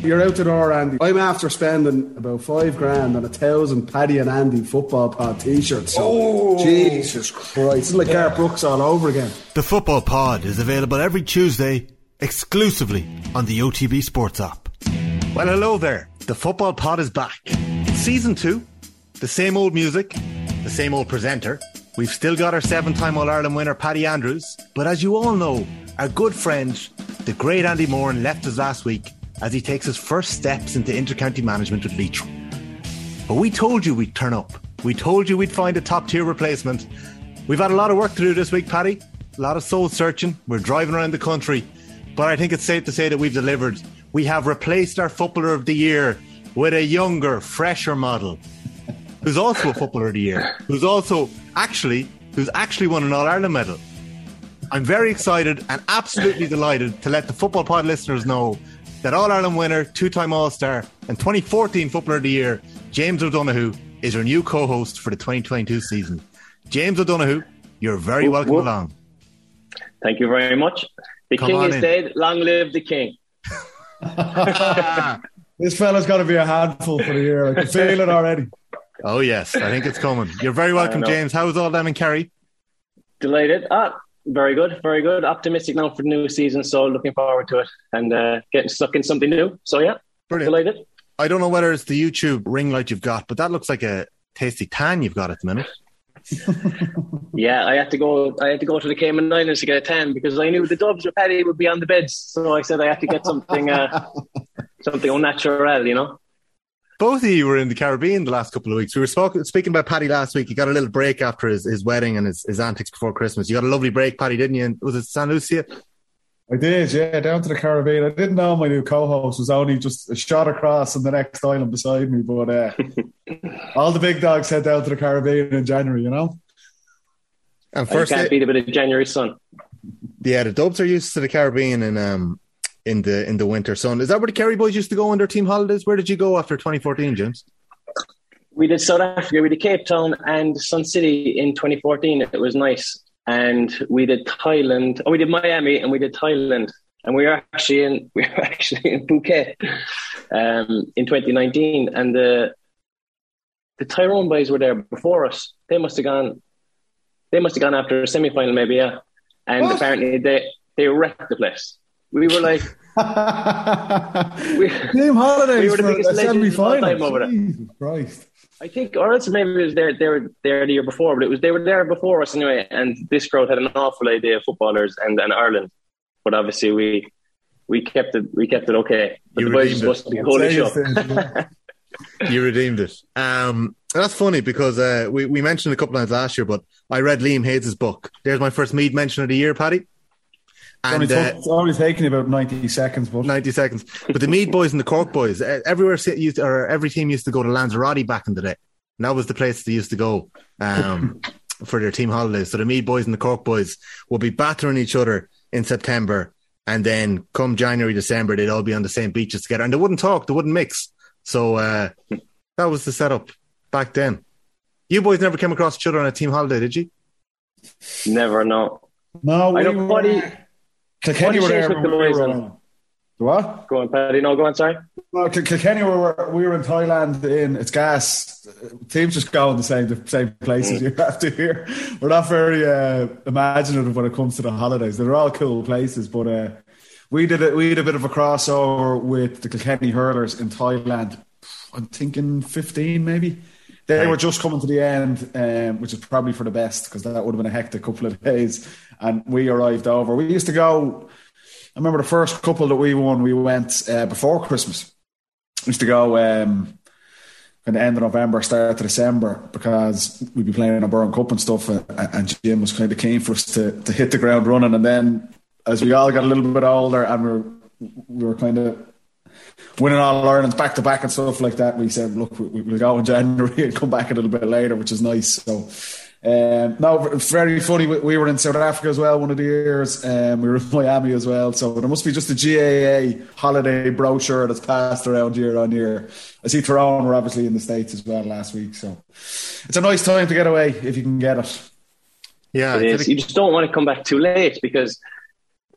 You're out the door, Andy. I'm after spending about five grand on a thousand Paddy and Andy football pod t-shirts. So, oh. Jesus Christ. It's like Garth Brooks all over again. The Football Pod is available every Tuesday exclusively on the OTB Sports app. Well, hello there. The Football Pod is back. Season two. The same old music, the same old presenter. We've still got our seven time All Ireland winner, Paddy Andrews. But as you all know, our good friend, the great Andy Moran, left us last week as he takes his first steps into intercounty management with Leitrim. But we told you we'd turn up. We told you we'd find a top tier replacement. We've had a lot of work to do this week, Paddy. A lot of soul searching. We're driving around the country. But I think it's safe to say that we've delivered. We have replaced our Footballer of the Year with a younger, fresher model who's also a Footballer of the Year, who's also actually, who's actually won an All Ireland medal. I'm very excited and absolutely delighted to let the Football Pod listeners know that All Ireland winner, two time All Star, and 2014 Footballer of the Year, James O'Donoghue, is our new co host for the 2022 season. James O'Donoghue, you're very whoop, welcome whoop. along. Thank you very much. The Come king is in. dead. Long live the king. this fella's got to be a handful for the year. I can feel it already. Oh, yes. I think it's coming. You're very welcome, James. How's all them in Kerry? Delighted. Ah, very good, very good. Optimistic now for the new season, so looking forward to it and uh, getting stuck in something new. So yeah, Brilliant. delighted. I don't know whether it's the YouTube ring light you've got, but that looks like a tasty tan you've got at the minute. yeah, I had to go. I had to go to the Cayman Islands to get a tan because I knew the Dubs or Paddy would be on the beds. So I said I had to get something, uh, something unnatural, you know both of you were in the Caribbean the last couple of weeks. We were spoke, speaking about Paddy last week. He got a little break after his, his wedding and his, his antics before Christmas. You got a lovely break, Paddy, didn't you? was it San Lucia? I did, yeah, down to the Caribbean. I didn't know my new co-host was only just a shot across on the next island beside me, but uh, all the big dogs head down to the Caribbean in January, you know. And first, you can't beat a bit of January sun. Yeah, the Dubs are used to the Caribbean, and um, in the in the winter sun. Is that where the Kerry boys used to go on their team holidays? Where did you go after 2014, James? We did South Africa, we did Cape Town and Sun City in 2014. It was nice. And we did Thailand. Oh, we did Miami and we did Thailand. And we were actually in we were actually in Phuket um, in 2019. And the the Tyrone boys were there before us. They must have gone. They must have gone after a semi final, maybe, yeah. And what? apparently they they wrecked the place. We were like, we, Team holidays we were the biggest semi final. over Jesus Christ. I think, or else maybe it was there, they were there the year before, but it was they were there before us anyway. And this crowd had an awful idea of footballers and, and Ireland, but obviously we we kept it we kept it okay. But you the boys supposed to be holy show. you redeemed it. Um, that's funny because uh, we we mentioned a couple times last year, but I read Liam Hayes' book. There's my first Meath mention of the year, Paddy. And, it's, only, uh, it's only taking about 90 seconds. But. 90 seconds. But the Meath boys and the Cork boys, everywhere used to, or every team used to go to Lanzarote back in the day. And that was the place they used to go um, for their team holidays. So the Meath boys and the Cork boys will be battering each other in September. And then come January, December, they'd all be on the same beaches together. And they wouldn't talk, they wouldn't mix. So uh, that was the setup back then. You boys never came across each other on a team holiday, did you? Never, no. No, we I know, were... Kilkenny were there when we were on. What? Go on, Paddy. No, go on. Sorry. No, Kilkenny were we were in Thailand. In it's gas. Teams just go in the same the same places. You have to hear. We're not very uh, imaginative when it comes to the holidays. They're all cool places, but uh, we did it. We did a bit of a crossover with the Kilkenny hurlers in Thailand. I'm thinking 15 maybe. They were just coming to the end, um, which is probably for the best because that would have been a hectic couple of days and we arrived over. We used to go. I remember the first couple that we won. We went uh, before Christmas. We used to go um, kind of end of November, start of December, because we'd be playing in a O'Byrne Cup and stuff. And, and Jim was kind of keen for us to, to hit the ground running. And then as we all got a little bit older and we were, we were kind of winning all Ireland's back to back and stuff like that, we said, look, we, will go in January and come back a little bit later, which is nice. So um, no, very funny. We were in South Africa as well one of the years. Um, we were in Miami as well. So there must be just a GAA holiday brochure that's passed around year on year. I see Tyrone were obviously in the States as well last week. So it's a nice time to get away if you can get it. Yeah. It is. You just don't want to come back too late because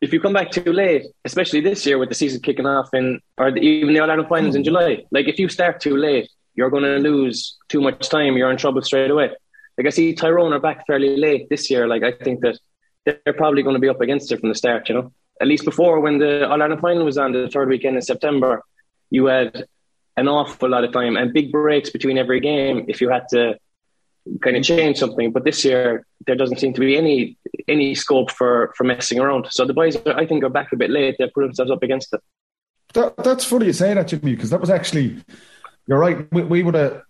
if you come back too late, especially this year with the season kicking off in, or the, even the All Ireland finals in July, like if you start too late, you're going to lose too much time. You're in trouble straight away. Like I see Tyrone are back fairly late this year. Like I think that they're probably going to be up against it from the start. You know, at least before when the All Ireland final was on the third weekend in September, you had an awful lot of time and big breaks between every game if you had to kind of change something. But this year there doesn't seem to be any any scope for for messing around. So the boys, I think, are back a bit late. They put themselves up against it. That, that's funny you say that, Jimmy, because that was actually you're right. We, we would have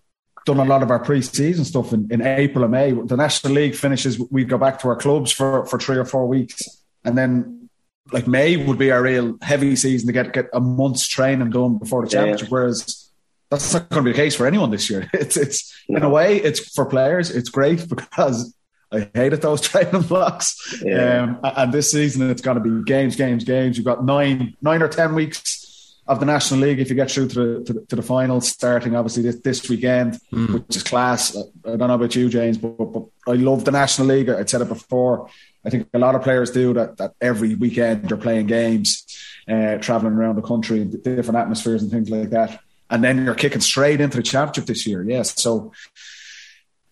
done a lot of our pre-season stuff in, in April and May. The National League finishes, we'd go back to our clubs for, for three or four weeks, and then like May would be our real heavy season to get get a month's training done before the championship. Yeah. Whereas that's not going to be the case for anyone this year. It's it's no. in a way it's for players. It's great because I hated those training blocks. Yeah. Um, and this season it's going to be games, games, games. You've got nine nine or ten weeks of the National League if you get through to the, to the, to the finals, starting obviously this, this weekend, mm. which is class. I don't know about you, James, but, but I love the National League. I'd said it before. I think a lot of players do that. That every weekend they're playing games, uh, traveling around the country, in different atmospheres and things like that. And then you're kicking straight into the championship this year. Yes, so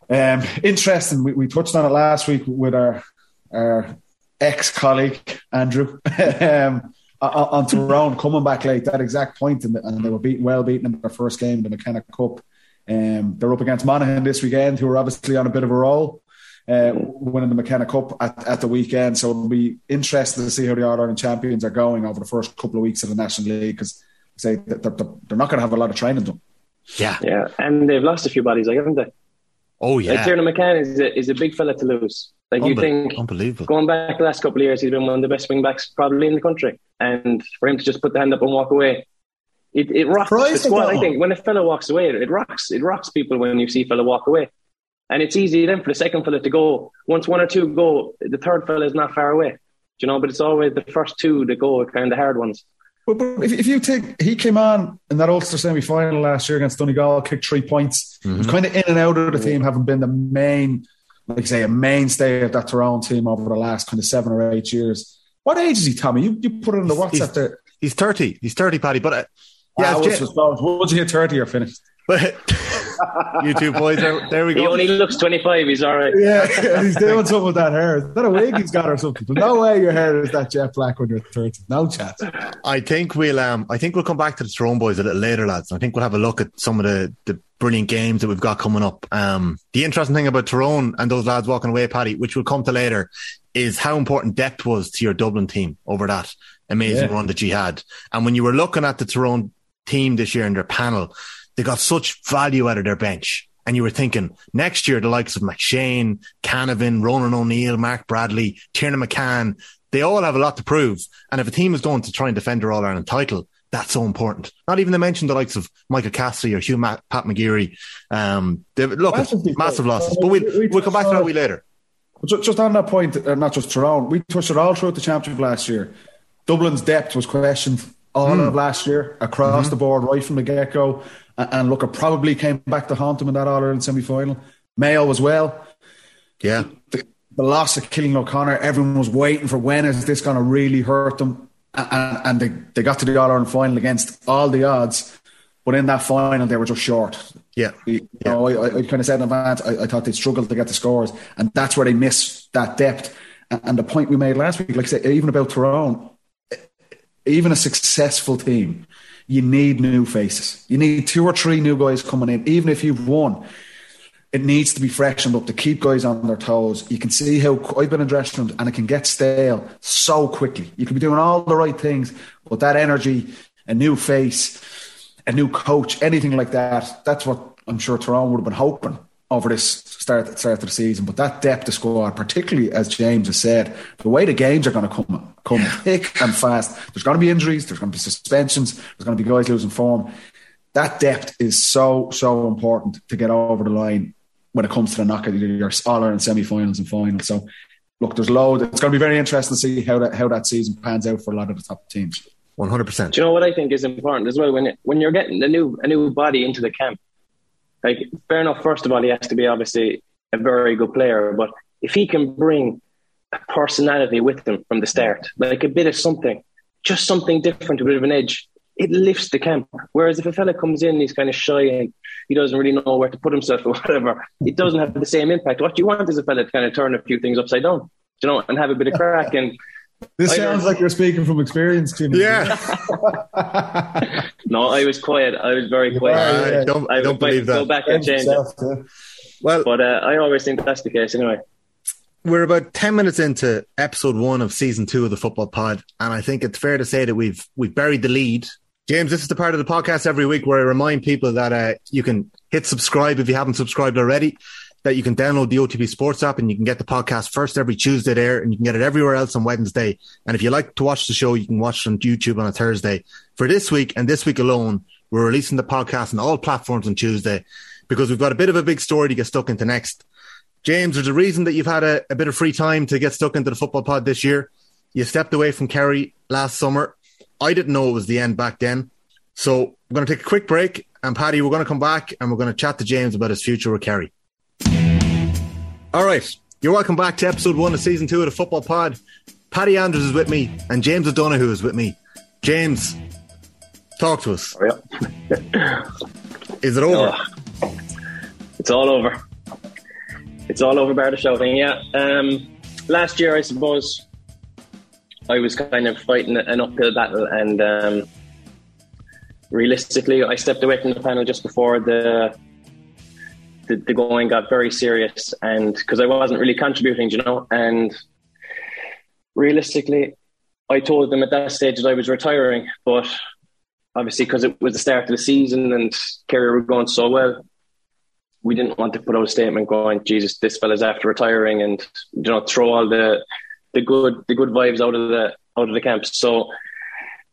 um, interesting. We, we touched on it last week with our our ex colleague Andrew. um, on Tyrone coming back late, that exact point, and, and they were beaten, well beaten in their first game in the McKenna Cup. Um, they're up against Monaghan this weekend, who are obviously on a bit of a roll, uh, winning the McKenna Cup at, at the weekend. So it'll be interesting to see how the All Ireland champions are going over the first couple of weeks of the National League because say they're, they're not going to have a lot of training done. Yeah, yeah, and they've lost a few bodies, like haven't they? Oh yeah, like Tiernan McCann is a, is a big fella to lose. Like you think, unbelievable. Going back the last couple of years, he's been one of the best wing backs probably in the country, and for him to just put the hand up and walk away, it, it rocks the squad. I think when a fella walks away, it rocks. It rocks people when you see a fellow walk away, and it's easy then for the second fella to go. Once one or two go, the third fella is not far away. You know, but it's always the first two that go, kind of the hard ones. But, but if, if, you take, he came on in that Ulster semi final last year against Donegal, kicked three points. Mm-hmm. was kind of in and out of the team, having been the main like I say, a mainstay of that Tyrone team over the last kind of seven or eight years. What age is he, Tommy? You, you put it in the WhatsApp he's, there. He's 30. He's 30, Paddy. But uh, yeah, was, was, was he at 30 or finished? But you two boys, there, there we go. He only looks 25. He's all right. Yeah, he's doing something with that hair. Is that a wig he's got or something? But no way your hair is that jet black when you're 30. No chance. I think we'll um, I think we'll come back to the Tyrone boys a little later, lads. I think we'll have a look at some of the, the brilliant games that we've got coming up. Um, the interesting thing about Tyrone and those lads walking away, Paddy, which we'll come to later, is how important depth was to your Dublin team over that amazing yeah. run that you had. And when you were looking at the Tyrone team this year in their panel, they got such value out of their bench. And you were thinking next year, the likes of McShane, Canavan, Ronan O'Neill, Mark Bradley, Tiernan McCann, they all have a lot to prove. And if a team is going to try and defend their All Ireland title, that's so important. Not even to mention the likes of Michael Cassidy or Hugh Matt, Pat McGeary. Um, look, massive, massive losses. But we'll, we, will come back to that we later. Just on that point, uh, not just Tyrone, we touched it all throughout the championship last year. Dublin's depth was questioned all mm. of last year across mm-hmm. the board, right from the get go. And look, it probably came back to haunt them in that All Ireland semi final. Mayo as well. Yeah. The, the, loss of Cillian O'Connor, everyone was waiting for when is this going to really hurt them? And, and they, they got to the All Ireland final against all the odds. But in that final, they were just short. Yeah. You know, I, I, kind of said in advance, I, I thought they'd struggle to get the scores. And that's where they missed that depth. And, and the point we made last week, like I said, even about Tyrone, even a successful team you need new faces. You need two or three new guys coming in, even if you've won. It needs to be freshened up to keep guys on their toes. You can see how I've been in dressing rooms and it can get stale so quickly. You can be doing all the right things, but that energy, a new face, a new coach, anything like that, that's what I'm sure Tyrone would have been hoping over this start start of the season. But that depth of squad, particularly as James has said, the way the games are going to come come thick and fast. There's going to be injuries. There's going to be suspensions. There's going to be guys losing form. That depth is so so important to get over the line when it comes to the knockout your all Ireland semi-finals and finals. So look, there's loads. It's going to be very interesting to see how that how that season pans out for a lot of the top teams. One hundred percent. Do you know what I think is important as well when when you're getting a new a new body into the camp? Like fair enough. First of all, he has to be obviously a very good player, but if he can bring a personality with him from the start, like a bit of something, just something different, a bit of an edge. It lifts the camp. Whereas if a fella comes in, he's kind of shy and he doesn't really know where to put himself or whatever, it doesn't have the same impact. What you want is a fella to kind of turn a few things upside down, you know, and have a bit of crack. And this sounds like you're speaking from experience, Jimmy. Yeah. no, I was quiet. I was very quiet. Yeah, yeah. Don't, I don't believe that. Go back and change yourself, it. Yeah. Well, but uh, I always think that's the case anyway. We're about ten minutes into episode one of season two of the Football Pod, and I think it's fair to say that we've we've buried the lead. James, this is the part of the podcast every week where I remind people that uh, you can hit subscribe if you haven't subscribed already. That you can download the OTB Sports app and you can get the podcast first every Tuesday there, and you can get it everywhere else on Wednesday. And if you like to watch the show, you can watch it on YouTube on a Thursday. For this week and this week alone, we're releasing the podcast on all platforms on Tuesday because we've got a bit of a big story to get stuck into next. James, there's a reason that you've had a, a bit of free time to get stuck into the football pod this year. You stepped away from Kerry last summer. I didn't know it was the end back then. So we're going to take a quick break. And Paddy, we're going to come back and we're going to chat to James about his future with Kerry. All right. You're welcome back to episode one of season two of the Football Pod. Paddy Andrews is with me and James O'Donoghue is with me. James, talk to us. Oh, yeah. is it over? Oh, it's all over it's all over bar the shouting. Yeah. Um, last year, I suppose, I was kind of fighting an uphill battle, and um, realistically, I stepped away from the panel just before the the, the going got very serious, and because I wasn't really contributing, you know, and realistically, I told them at that stage that I was retiring, but obviously because it was the start of the season and Kerry were going so well, we didn't want to put out a statement going, Jesus, this fella's after retiring, and you know, throw all the the good the good vibes out of the out of the camp. So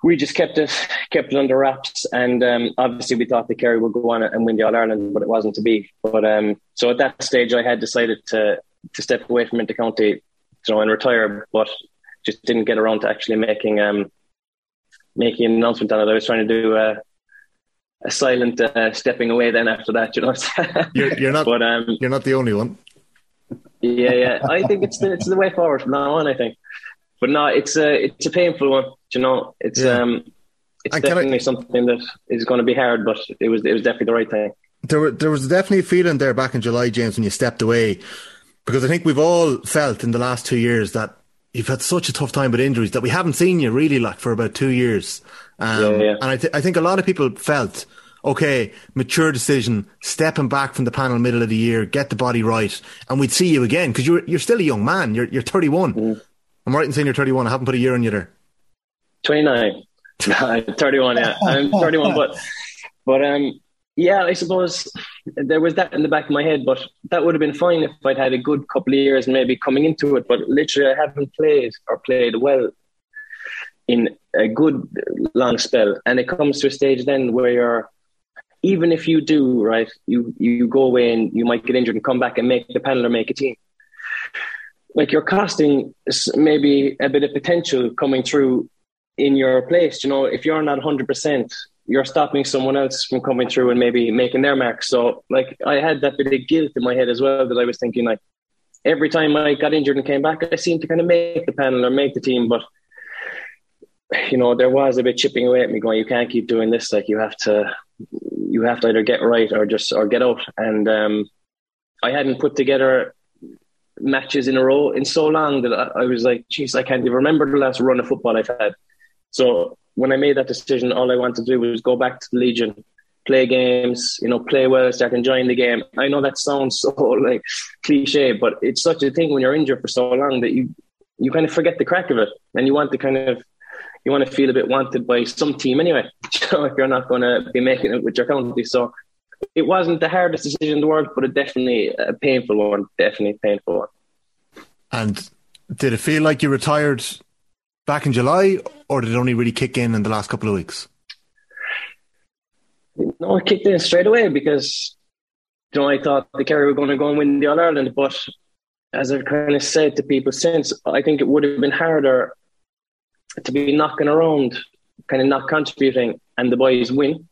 we just kept it kept it under wraps, and um, obviously we thought the Kerry would go on and win the All Ireland, but it wasn't to be. But um, so at that stage, I had decided to to step away from Intercounty, you know, and retire, but just didn't get around to actually making um making an announcement on it. I was trying to do a a silent uh, stepping away then after that, you know. you're, you're, not, but, um, you're not the only one. Yeah, yeah. I think it's the, it's the way forward from now on. I think, but no, it's a it's a painful one. You know, it's yeah. um, it's and definitely I, something that is going to be hard, but it was it was definitely the right thing. There were, there was definitely a feeling there back in July, James, when you stepped away, because I think we've all felt in the last two years that you've had such a tough time with injuries that we haven't seen you really like for about two years. Um, yeah, yeah. And I, th- I think a lot of people felt, okay, mature decision, stepping back from the panel middle of the year, get the body right, and we'd see you again because you're you're still a young man. You're you're 31. Mm. I'm right in saying you're 31. I haven't put a year on you there. 29. 31. Yeah, I'm 31. But but um yeah, I suppose there was that in the back of my head, but that would have been fine if I'd had a good couple of years maybe coming into it. But literally, I haven't played or played well in a good long spell. And it comes to a stage then where you're, even if you do, right, you, you go away and you might get injured and come back and make the panel or make a team. Like your casting costing maybe a bit of potential coming through in your place. You know, if you're not 100%, you're stopping someone else from coming through and maybe making their mark. So, like, I had that bit of guilt in my head as well that I was thinking, like, every time I got injured and came back, I seemed to kind of make the panel or make the team. But, you know, there was a bit chipping away at me going, you can't keep doing this. Like, you have to, you have to either get right or just, or get out. And um, I hadn't put together matches in a row in so long that I, was like, geez, I can't even remember the last run of football I've had. So when I made that decision, all I wanted to do was go back to the Legion, play games, you know, play well, start enjoying the game. I know that sounds so like cliche, but it's such a thing when you're injured for so long that you you kind of forget the crack of it, and you want to kind of you want to feel a bit wanted by some team anyway. You know, if you're not going to be making it with your county, so it wasn't the hardest decision in the world, but it definitely a painful one. Definitely painful one. And did it feel like you retired back in July, or did it only really kick in in the last couple of weeks? No, it kicked in straight away because you know I thought the Kerry were going to go and win the All Ireland, but as I've kind of said to people since, I think it would have been harder to be knocking around, kind of not contributing, and the boys win,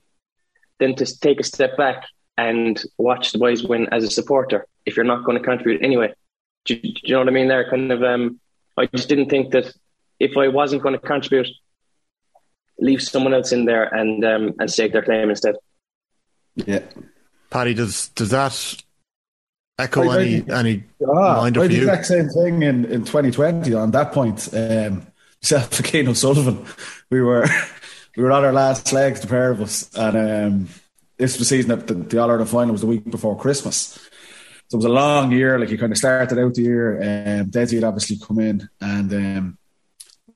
than to take a step back and watch the boys win as a supporter if you're not going to contribute anyway. Do, do you know what I mean? There, kind of um, I just didn't think that if I wasn't going to contribute, leave someone else in there and um, and stake their claim instead. Yeah. Paddy, does does that echo I, any I, any ah, mind of the exact same thing in, in 2020 on that point. Um, myself and Cian O'Sullivan, we were we were on our last legs, the pair of us, and um, this was the season that the, the All Ireland final was the week before Christmas. So it was a long year. Like you kind of started out the year. Um, Dessie had obviously come in, and um,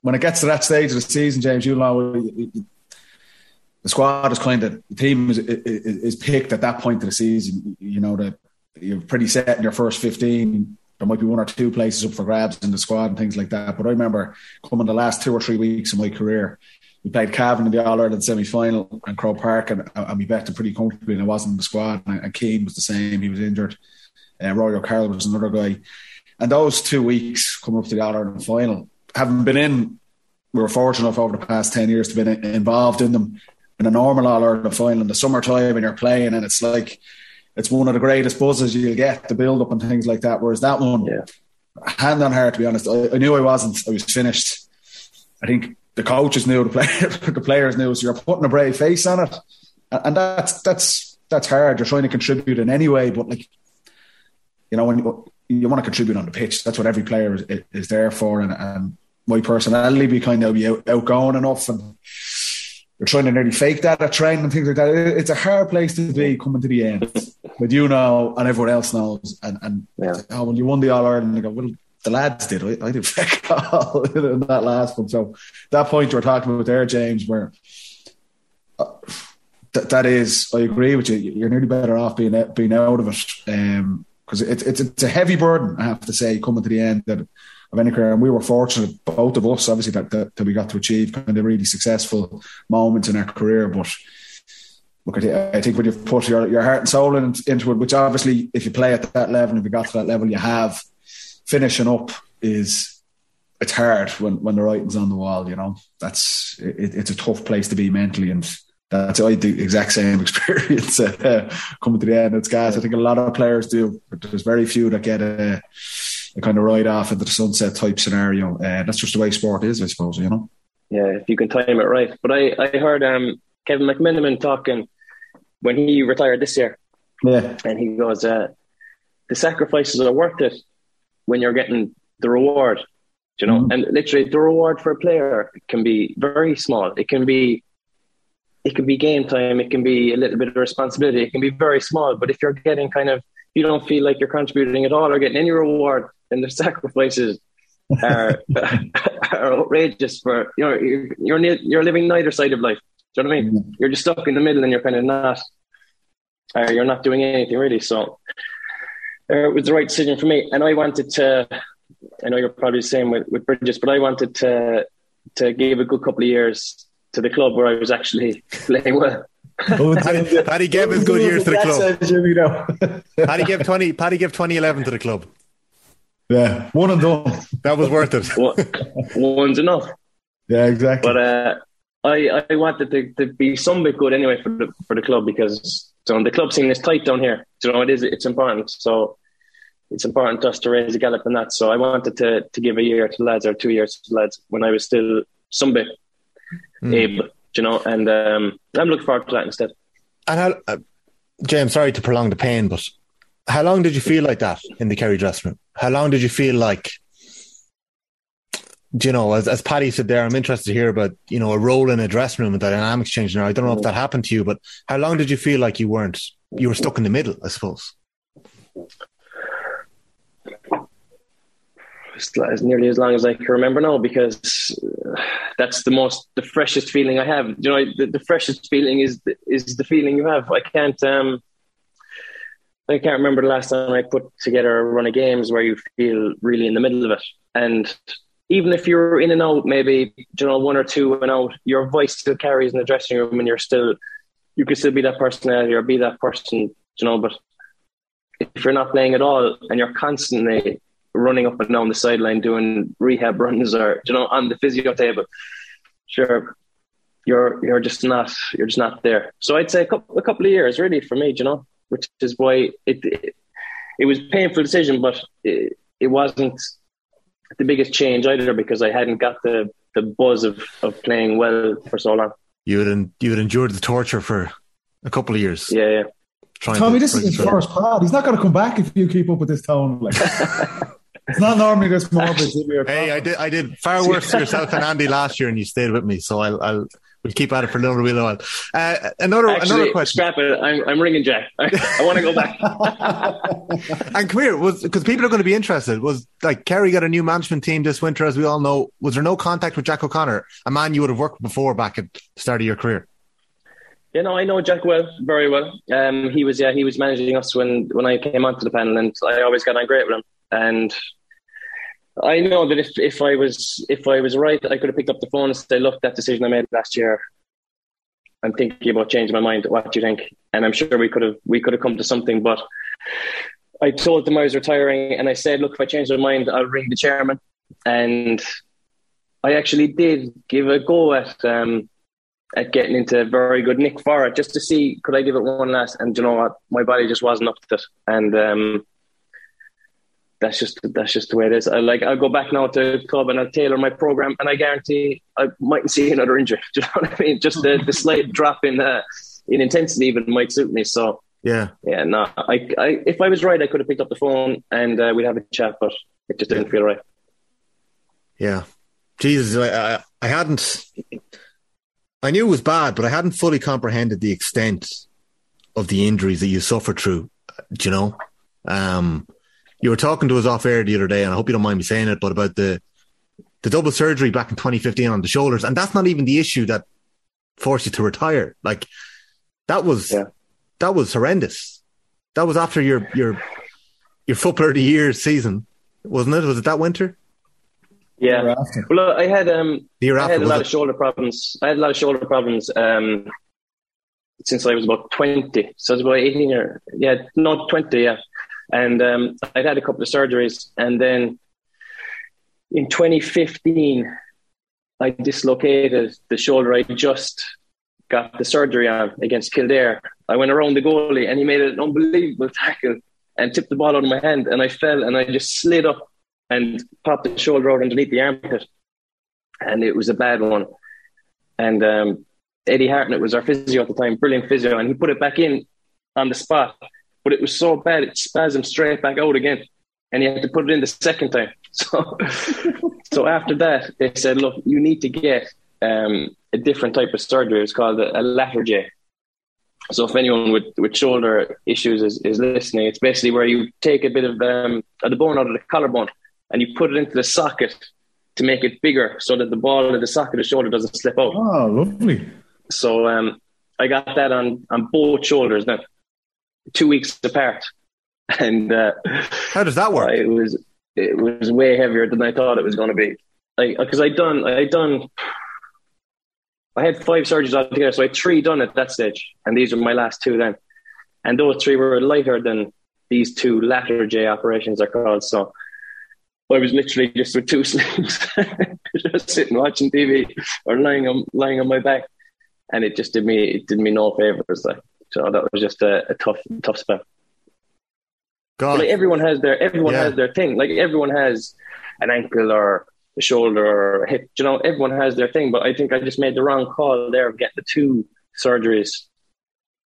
when it gets to that stage of the season, James, you know, the squad is kind of the team is, is, is picked at that point of the season. You know that you're pretty set in your first fifteen. There might be one or two places up for grabs in the squad and things like that. But I remember coming the last two or three weeks of my career, we played Cavan in the All Ireland semi final and Croke Park, and, and we bet them pretty comfortably. And I wasn't in the squad, and, and Cian was the same; he was injured. Uh, Rory O'Carroll was another guy. And those two weeks coming up to the All Ireland final, having been in, we were fortunate enough over the past 10 years to be involved in them in a normal All Ireland final in the summertime and you're playing and it's like, it's one of the greatest buzzes you'll get, the build up and things like that. Whereas that one, yeah. hand on heart, to be honest, I, I, knew I wasn't, I was finished. I think the coaches knew, the, players, the players knew, so you're putting a brave face on it. And that's, that's, that's hard. You're trying to contribute in any way, but like, you know, when you, you want to contribute on the pitch, that's what every player is, is there for. And, and, my personality be kind of be out, outgoing enough and you're trying to nearly fake that at training and things like that. It's a hard place to be coming to the end. but you know, and everyone else knows. And, and yeah. oh, when you won the All Ireland, they go, well, the lads did. I, I did feck all in that last one. So that point you were talking about there, James, where uh, th- that is, I agree with you. You're nearly better off being being out of it. Um, because it's, it's it's a heavy burden, I have to say, coming to the end of any career. And we were fortunate, both of us, obviously, that, that, that we got to achieve kind of really successful moments in our career. But look, I think when you put your, your heart and soul in, into it, which obviously, if you play at that level, if you got to that level, you have finishing up is it's hard when, when the writing's on the wall. You know, that's it, it's a tough place to be mentally and that's I the exact same experience uh, coming to the end. It's guys. I think a lot of players do, but there's very few that get a, a kind of ride off into the sunset type scenario. Uh, that's just the way sport is, I suppose. You know. Yeah, if you can time it right. But I I heard um, Kevin McManamon talking when he retired this year. Yeah, and he goes, uh, the sacrifices are worth it when you're getting the reward. You know, mm-hmm. and literally the reward for a player can be very small. It can be it can be game time, it can be a little bit of responsibility, it can be very small. But if you're getting kind of, you don't feel like you're contributing at all or getting any reward, then the sacrifices are, are outrageous. For you know, you're you're, you're living neither side of life. Do you know what I mean? Mm-hmm. You're just stuck in the middle, and you're kind of not, or you're not doing anything really. So uh, it was the right decision for me, and I wanted to. I know you're probably the same with, with Brigid's, but I wanted to to give a good couple of years to the club where I was actually playing well. Paddy, Paddy gave his good years to the club. Paddy gave twenty. Paddy gave twenty eleven to the club. Yeah, one and done. That was worth it. One's enough. Yeah, exactly. But uh, I I wanted to, to be some bit good anyway for the for the club because so the club scene is tight down here. You know, it is it's important. So it's important to us to raise a gallop in that. So I wanted to to give a year to lads or two years to lads when I was still some bit mm. able, you know, and um, I'm looking forward to that instead. And how, uh, James, sorry to prolong the pain, but how long did you feel like that in the Kerry dressing room? How long did you feel like, you know, as, as Paddy said there, I'm interested to hear about, you know, a role in a dressing room and the dynamics changing. I don't know if that happened to you, but how long did you feel like you weren't, you were stuck in the middle, I suppose? As nearly as long as I can remember now because uh, that's the most the freshest feeling I have. You know, the, the freshest feeling is the, is the feeling you have. I can't um, I can't remember the last time I put together a run of games where you feel really in the middle of it. And even if you're in and out, maybe you know one or two and out, your voice still carries in the dressing room, and you're still you can still be that personality or be that person. You know, but if you're not playing at all and you're constantly running up and down the sideline doing rehab runs or you know on the physio table, sure, you're you're just not you're just not there. So I'd say a couple, a couple of years really for me, you know, which is why it it, it was a painful decision, but it, it wasn't the biggest change either because I hadn't got the, the buzz of, of playing well for so long. You had you had endured the torture for a couple of years. Yeah, yeah. Tommy, this is his first pod. He's not going to come back if you keep up with this tone. Like. It's not normally this morbid. hey, I did I did far worse to yourself and Andy last year, and you stayed with me. So I'll, I'll we'll keep at it for a little while. Uh, another Actually, another question. Scrap it. I'm, I'm ringing Jack. I, I want to go back. and come here, was because people are going to be interested. Was like Kerry got a new management team this winter, as we all know. Was there no contact with Jack O'Connor, a man you would have worked with before back at the start of your career? You know, I know Jack well, very well. Um, he was, yeah, he was managing us when when I came onto the panel, and I always got on great with him. And I know that if, if I was if I was right, I could have picked up the phone and said, "Look, that decision I made last year, I'm thinking about changing my mind. What do you think?" And I'm sure we could have we could have come to something. But I told them I was retiring, and I said, "Look, if I change my mind, I'll ring the chairman." And I actually did give a go at um, at getting into very good nick for it, just to see could I give it one last. And you know what, my body just wasn't up to it, and. Um, that's just that's just the way it is. I like I'll go back now to the club and I'll tailor my program, and I guarantee I mightn't see another injury. Do you know what I mean? Just the, the slight drop in uh, in intensity even might suit me. So yeah, yeah. No, I, I if I was right, I could have picked up the phone and uh, we'd have a chat, but it just didn't feel right. Yeah, Jesus, I, I, I hadn't. I knew it was bad, but I hadn't fully comprehended the extent of the injuries that you suffered through. Do you know? Um, you were talking to us off air the other day, and I hope you don't mind me saying it, but about the the double surgery back in 2015 on the shoulders, and that's not even the issue that forced you to retire. Like that was yeah. that was horrendous. That was after your your your footballer of the year season, wasn't it? Was it that winter? Yeah. Well, I had um, the year after, I had a lot it? of shoulder problems. I had a lot of shoulder problems um, since I was about 20. So I was about 18 or yeah, not 20. Yeah, and um, I'd had a couple of surgeries. And then in 2015, I dislocated the shoulder I just got the surgery on against Kildare. I went around the goalie and he made an unbelievable tackle and tipped the ball out of my hand. And I fell and I just slid up and popped the shoulder out underneath the armpit. And it was a bad one. And um, Eddie Hartnett was our physio at the time, brilliant physio, and he put it back in on the spot but it was so bad it spasmed straight back out again, and he had to put it in the second time. So, so after that, they said, "Look, you need to get um, a different type of surgery. It's called a, a Latarjet." So, if anyone with, with shoulder issues is, is listening, it's basically where you take a bit of, um, the bone out of the collarbone and you put it into the socket to make it bigger, so that the ball of the socket of the shoulder doesn't slip out. Oh, lovely! So, um, I got that on on both shoulders now two weeks apart. And uh, how does that work? It was it was way heavier than I thought it was going to be. Like because I done I done I had five surgeries altogether, so I had three done at that stage, and these were my last two then. And those three were lighter than these two Latarjet operations are called. So I was literally just with two slings, just sitting watching TV or lying on lying on my back, and it just did me it did me no favors. Like so that was just a, a tough, tough spell. God. Like everyone has their everyone yeah. has their thing. Like everyone has an ankle or a shoulder or a hip. You know, everyone has their thing. But I think I just made the wrong call there of getting the two surgeries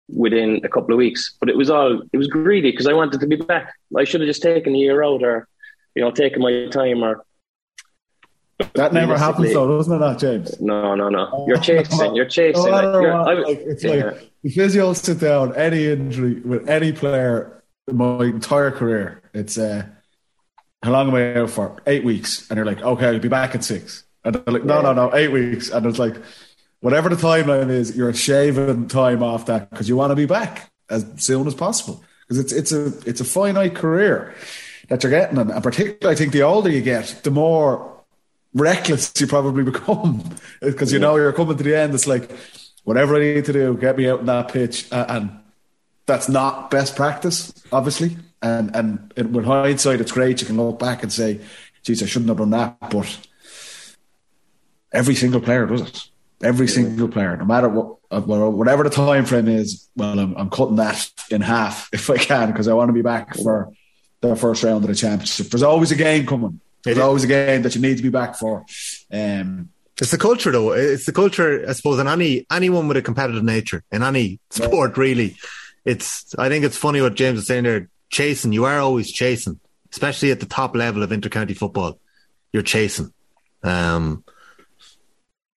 within a couple of weeks. But it was all it was greedy because I wanted to be back. I should have just taken a year out or you know taken my time or that never happens, though, doesn't it, that, James? No, no, no. You're chasing. You're chasing. No like, you're, what, like, it's yeah. like the physios sit down any injury with any player my entire career. It's uh, how long am I out for? Eight weeks, and you're like, okay, I'll be back at six. And they're like, no, no, no, eight weeks, and it's like, whatever the timeline is, you're shaving time off that because you want to be back as soon as possible because it's it's a it's a finite career that you're getting, and particularly I think the older you get, the more reckless you probably become because you know you're coming to the end. It's like whatever I need to do, get me out in that pitch, uh, and that's not best practice, obviously. And and it, with hindsight, it's great. You can look back and say, "Geez, I shouldn't have done that." But every single player does it. Every single player, no matter what, uh, whatever the time frame is. Well, I'm, I'm cutting that in half if I can because I want to be back for the first round of the championship. There's always a game coming There's always a game that you need to be back for. Um, it's the culture, though. It's the culture, I suppose, in any anyone with a competitive nature in any sport, really. It's. I think it's funny what James is saying there. Chasing, you are always chasing, especially at the top level of intercounty football. You're chasing. Um,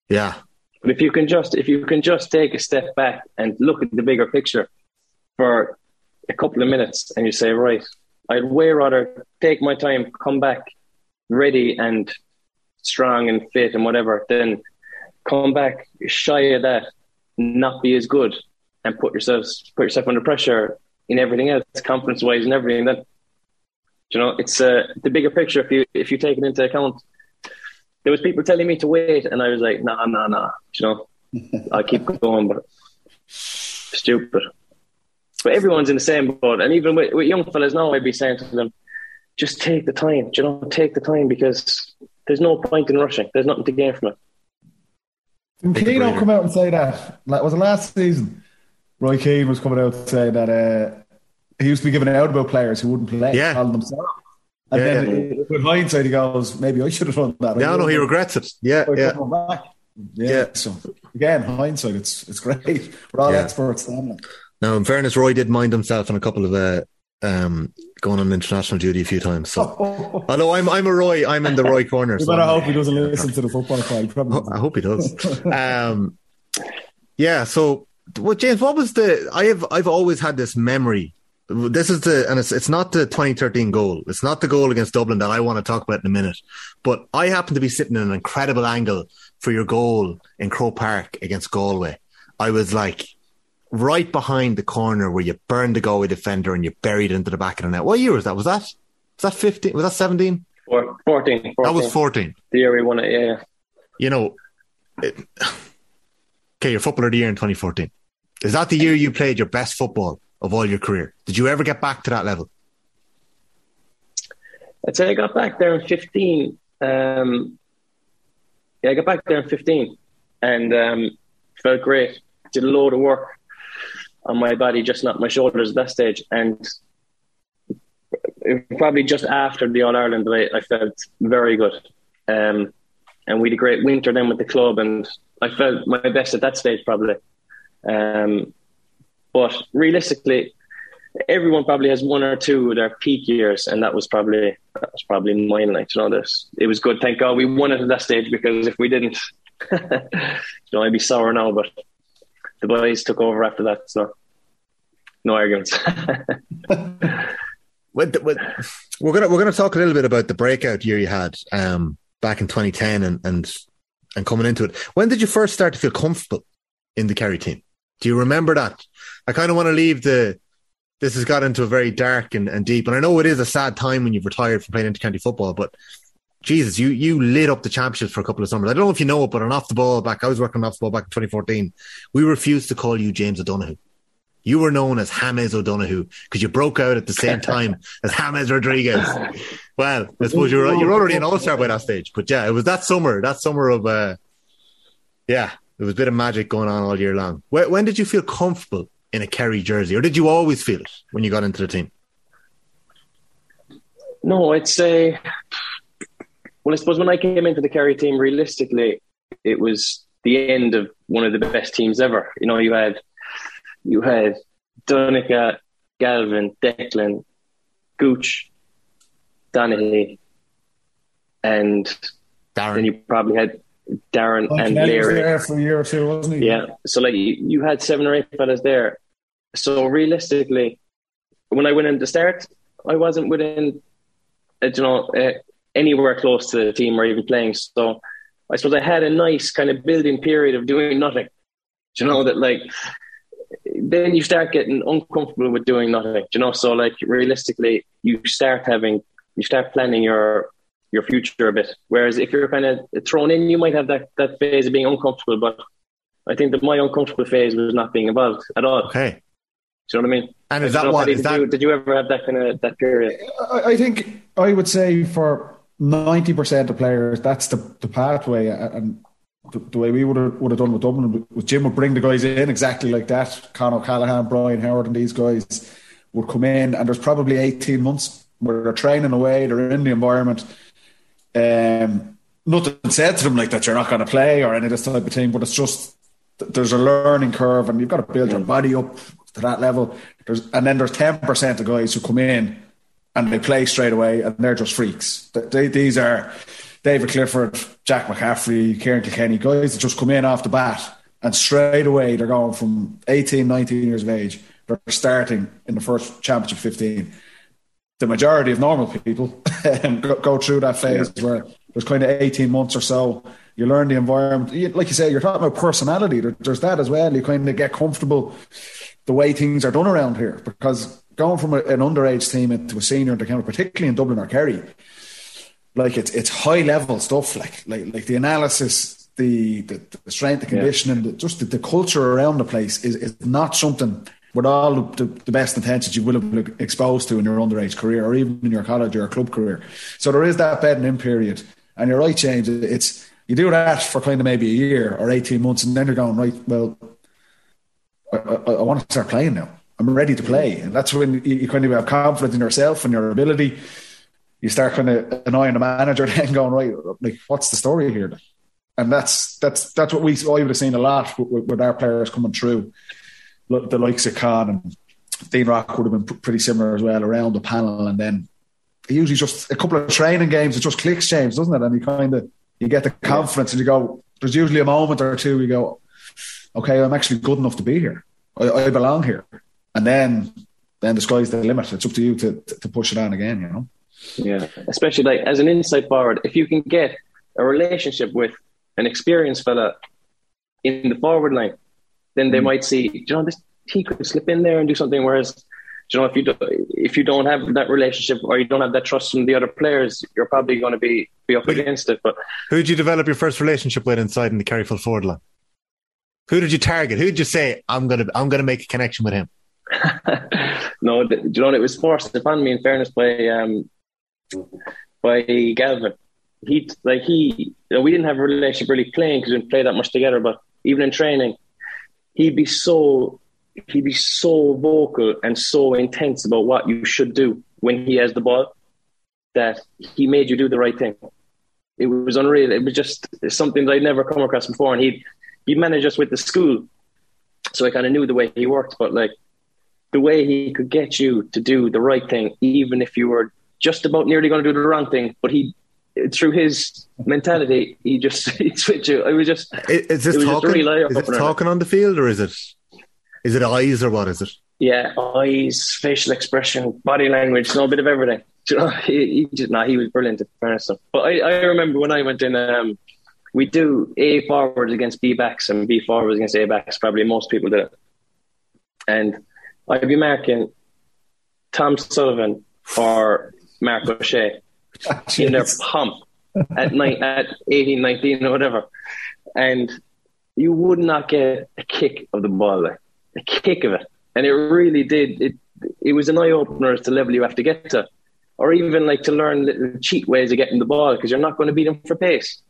yeah. But if you can just if you can just take a step back and look at the bigger picture for a couple of minutes, and you say, right, I'd way rather take my time, come back ready and strong and fit and whatever, then come back shy of that, not be as good, and put yourself put yourself under pressure in everything else, confidence wise and everything. Then, you know, it's uh, the bigger picture. If you if you take it into account, there was people telling me to wait, and I was like, nah, nah, nah. You know, I'll keep going, but stupid. But everyone's in the same boat, and even with, with young fellas now, I'd be saying to them, just take the time. You know, take the time because there's no point in rushing. There's nothing to gain from it. Didn't Keane come out and say that? Like, was it last season? Roy Keane was coming out to say that uh, he used to be giving out about players who wouldn't play, yeah. calling themselves. And yeah, then yeah. with hindsight, he goes, maybe I should have done that. Yeah, no, he regrets it. Yeah, yeah. yeah. yeah. So again, hindsight, it's it's great. We're all yeah. experts. Then. Now, in fairness, Roy did mind himself on a couple of uh, um, going on international duty a few times. So, although I'm I'm a Roy, I'm in the Roy corner. So better hope he doesn't listen to the football. Probably. I hope he does. um, yeah. So, well, James, what was the? I have I've always had this memory. This is the and it's it's not the 2013 goal. It's not the goal against Dublin that I want to talk about in a minute. But I happen to be sitting in an incredible angle for your goal in Croke Park against Galway. I was like right behind the corner where you burned the Galway defender and you buried it into the back of the net. What year was that? Was that was that fifteen? Was that seventeen? 14, 14. That was fourteen. The year we won it, yeah. You know, it, okay, your footballer of the year in 2014. Is that the year you played your best football of all your career? Did you ever get back to that level? I'd say I got back there in 15. Um, yeah, I got back there in 15 and um, felt great. Did a load of work on my body, just not my shoulders at that stage. And probably just after the All Ireland, I, I felt very good. Um, and we had a great winter then with the club, and I felt my best at that stage probably. Um, but realistically, everyone probably has one or two of their peak years, and that was probably that was probably mine. Like you know, this it was good. Thank God we won it at that stage because if we didn't, you know, I'd be sour now. But the boys took over after that, so no arguments. we're gonna we're gonna talk a little bit about the breakout year you had um, back in 2010 and and and coming into it. When did you first start to feel comfortable in the Kerry team? Do you remember that? I kind of want to leave the. This has got into a very dark and, and deep, and I know it is a sad time when you've retired from playing intercounty football, but Jesus, you you lit up the championships for a couple of summers. I don't know if you know it, but on off the ball back, I was working on off the ball back in 2014. We refused to call you James O'Donoghue. You were known as James O'Donoghue because you broke out at the same time as James Rodriguez. Well, I suppose you're you're already an all star by that stage, but yeah, it was that summer, that summer of uh, yeah, there was a bit of magic going on all year long. When, when did you feel comfortable in a Kerry jersey, or did you always feel it when you got into the team? No, I'd say well, I suppose when I came into the Kerry team, realistically, it was the end of one of the best teams ever. You know, you had you had Donnchadh, Galvin, Declan, Gooch, Donaghy, and Darren. then you probably had Darren and Larry. there for a year or two, wasn't he? Yeah. So like you, you had seven or eight fellas there. So realistically, when I went in to start, I wasn't within, uh, you know, uh, anywhere close to the team or even playing. So I suppose I had a nice kind of building period of doing nothing. Do you know that like then you start getting uncomfortable with doing nothing. Do you know, so like realistically, you start having you start planning your your future a bit. Whereas if you're kind of thrown in, you might have that that phase of being uncomfortable. But I think that my uncomfortable phase was not being involved at all. Okay. Do you know what I mean? And is that what? Did, that... You, did you ever have that kind of that period? I, I think I would say for ninety percent of players, that's the, the pathway, and the, the, way we would have would have done with Dublin, with Jim would bring the guys in exactly like that. Con O'Callaghan, Brian Howard, and these guys would come in, and there's probably eighteen months where they're training away, they're in the environment, Um, nothing said to them like that you're not going to play or any of this type of thing, but it's just there's a learning curve and you've got to build your body up to that level. There's, and then there's 10% of guys who come in and they play straight away and they're just freaks. They, these are David Clifford, Jack McCaffrey, Ciarán Kilkenny, guys that just come in off the bat and straight away they're going from 18, 19 years of age. They're starting in the first championship 15. The majority of normal people go, go, through that phase yeah. where there's kind of 18 months or so. You learn the environment. Like you say, you're talking about personality. There's that as well. You kind of get comfortable the way things are done around here because going from a, an underage team into a senior camera, particularly in Dublin or Kerry, like it's it's high level stuff. Like like like the analysis, the the, the strength, the conditioning, yeah. the, just the, the, culture around the place is is not something with all the, the, best intentions you will have been exposed to in your underage career or even in your college or club career. So there is that bedding in period. And you're right, James. It's you do that for kind of maybe a year or eighteen months, and then you're going right. Well, I, I, I want to start playing now. I'm ready to play, and that's when you, you kind of have confidence in yourself and your ability. You start kind of annoying the manager then going right like what's the story here? And that's that's that's what we I would have seen a lot with, with our players coming through. The likes of Con and Dean Rock would have been pretty similar as well around the panel. And then usually just a couple of training games it just clicks James doesn't it? And you kind of you get the confidence and you go there's usually a moment or two you go okay I'm actually good enough to be here. I, I belong here and then then the sky's the limit it's up to you to, to push it on again you know yeah, especially like as an inside forward, if you can get a relationship with an experienced fella in the forward line, then they mm. might see, you know, this he could slip in there and do something. Whereas, you know, if you do, if you don't have that relationship or you don't have that trust from the other players, you're probably going to be be up against it. But who did you develop your first relationship with inside in the Kerry full forward line? Who did you target? Who did you say I'm gonna I'm gonna make a connection with him? no, do you know it was forced upon me. In fairness, by um, by Galvin. He like he you know, we didn't have a relationship really playing because we didn't play that much together. But even in training, he'd be so he'd be so vocal and so intense about what you should do when he has the ball that he made you do the right thing. It was unreal. It was just something that I'd never come across before. And he'd he'd manage us with the school, so I kind of knew the way he worked. But like the way he could get you to do the right thing, even if you were just about nearly going to do the wrong thing, but he through his mentality, he just he switched it. It was just is this talking? Is it talking on the field, or is it is it eyes, or what is it? Yeah, eyes, facial expression, body language, no bit of everything. You know, he, he just nah, he was brilliant at fairness. But I, I remember when I went in, um, we do A forwards against B backs and B forwards against A backs. Probably most people do. It. And I'd be marking Tom Sullivan or Marc Ó Sé in their pump at night at 18, 19 or whatever. And you would not get a kick of the ball, like, a kick of it. And it really did. It it was an eye opener as to level you have to get to, or even like to learn little cheat ways of getting the ball because you're not going to beat them for pace,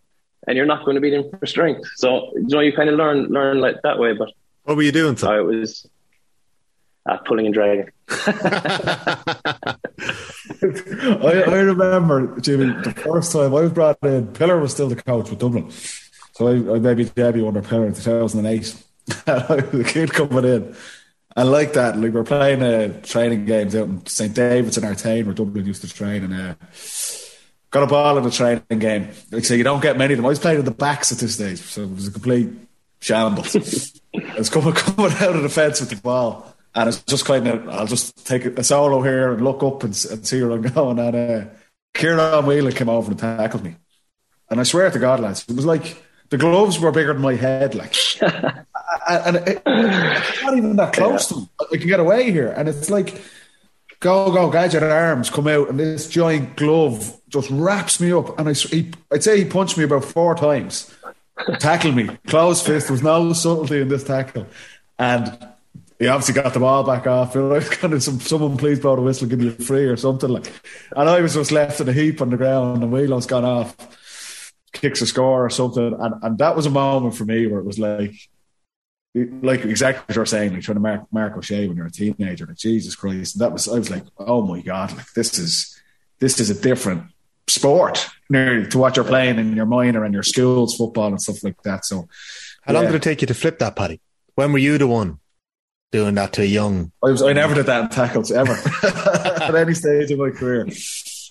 and you're not going to beat them for strength. So you know you kind of learn learn like that way. But what were you doing? So it was uh, pulling and dragging. I, I, remember, Jimmy, the first time I was brought in, Pillar was still the coach with Dublin. So I, I maybe Debbie under Pillar in 2008. the kid coming in. And like that, like we're playing uh, training games out in St. David's in our Artane where Dublin used to train and uh, got a ball in a training game. Like so you don't get many of them. I was playing at the backs at this stage, so it was a complete shambles. I was coming, coming out of the fence with the ball. And it's just kind of, I'll just take a solo here and look up and, and see where I'm going. And uh, Ciarán Whelan came over and tackled me. And I swear to God, lads, it was like the gloves were bigger than my head. Like, and it, it's not even that close yeah. to him. I can get away here. And it's like, go, go, gadget arms come out, and this giant glove just wraps me up. And I, he, I'd say he punched me about four times, tackled me, closed fist. There was no subtlety in this tackle. And he obviously got the ball back off. You know, kind of some, someone please blow the whistle, give me a free or something like. And I was just left in a heap on the ground, and Whelan's gone off, kicks a score or something, and and that was a moment for me where it was like, like exactly what you're saying, like trying to mark Marc Ó Sé when you're a teenager. Like Jesus Christ, and that was I was like, oh my god, like this is this is a different sport nearly to what you're playing in your minor and your schools football and stuff like that. So, How long did it take you to flip that, Paddy? When were you the one doing that to a young? I was I never did that in tackles ever at any stage of my career.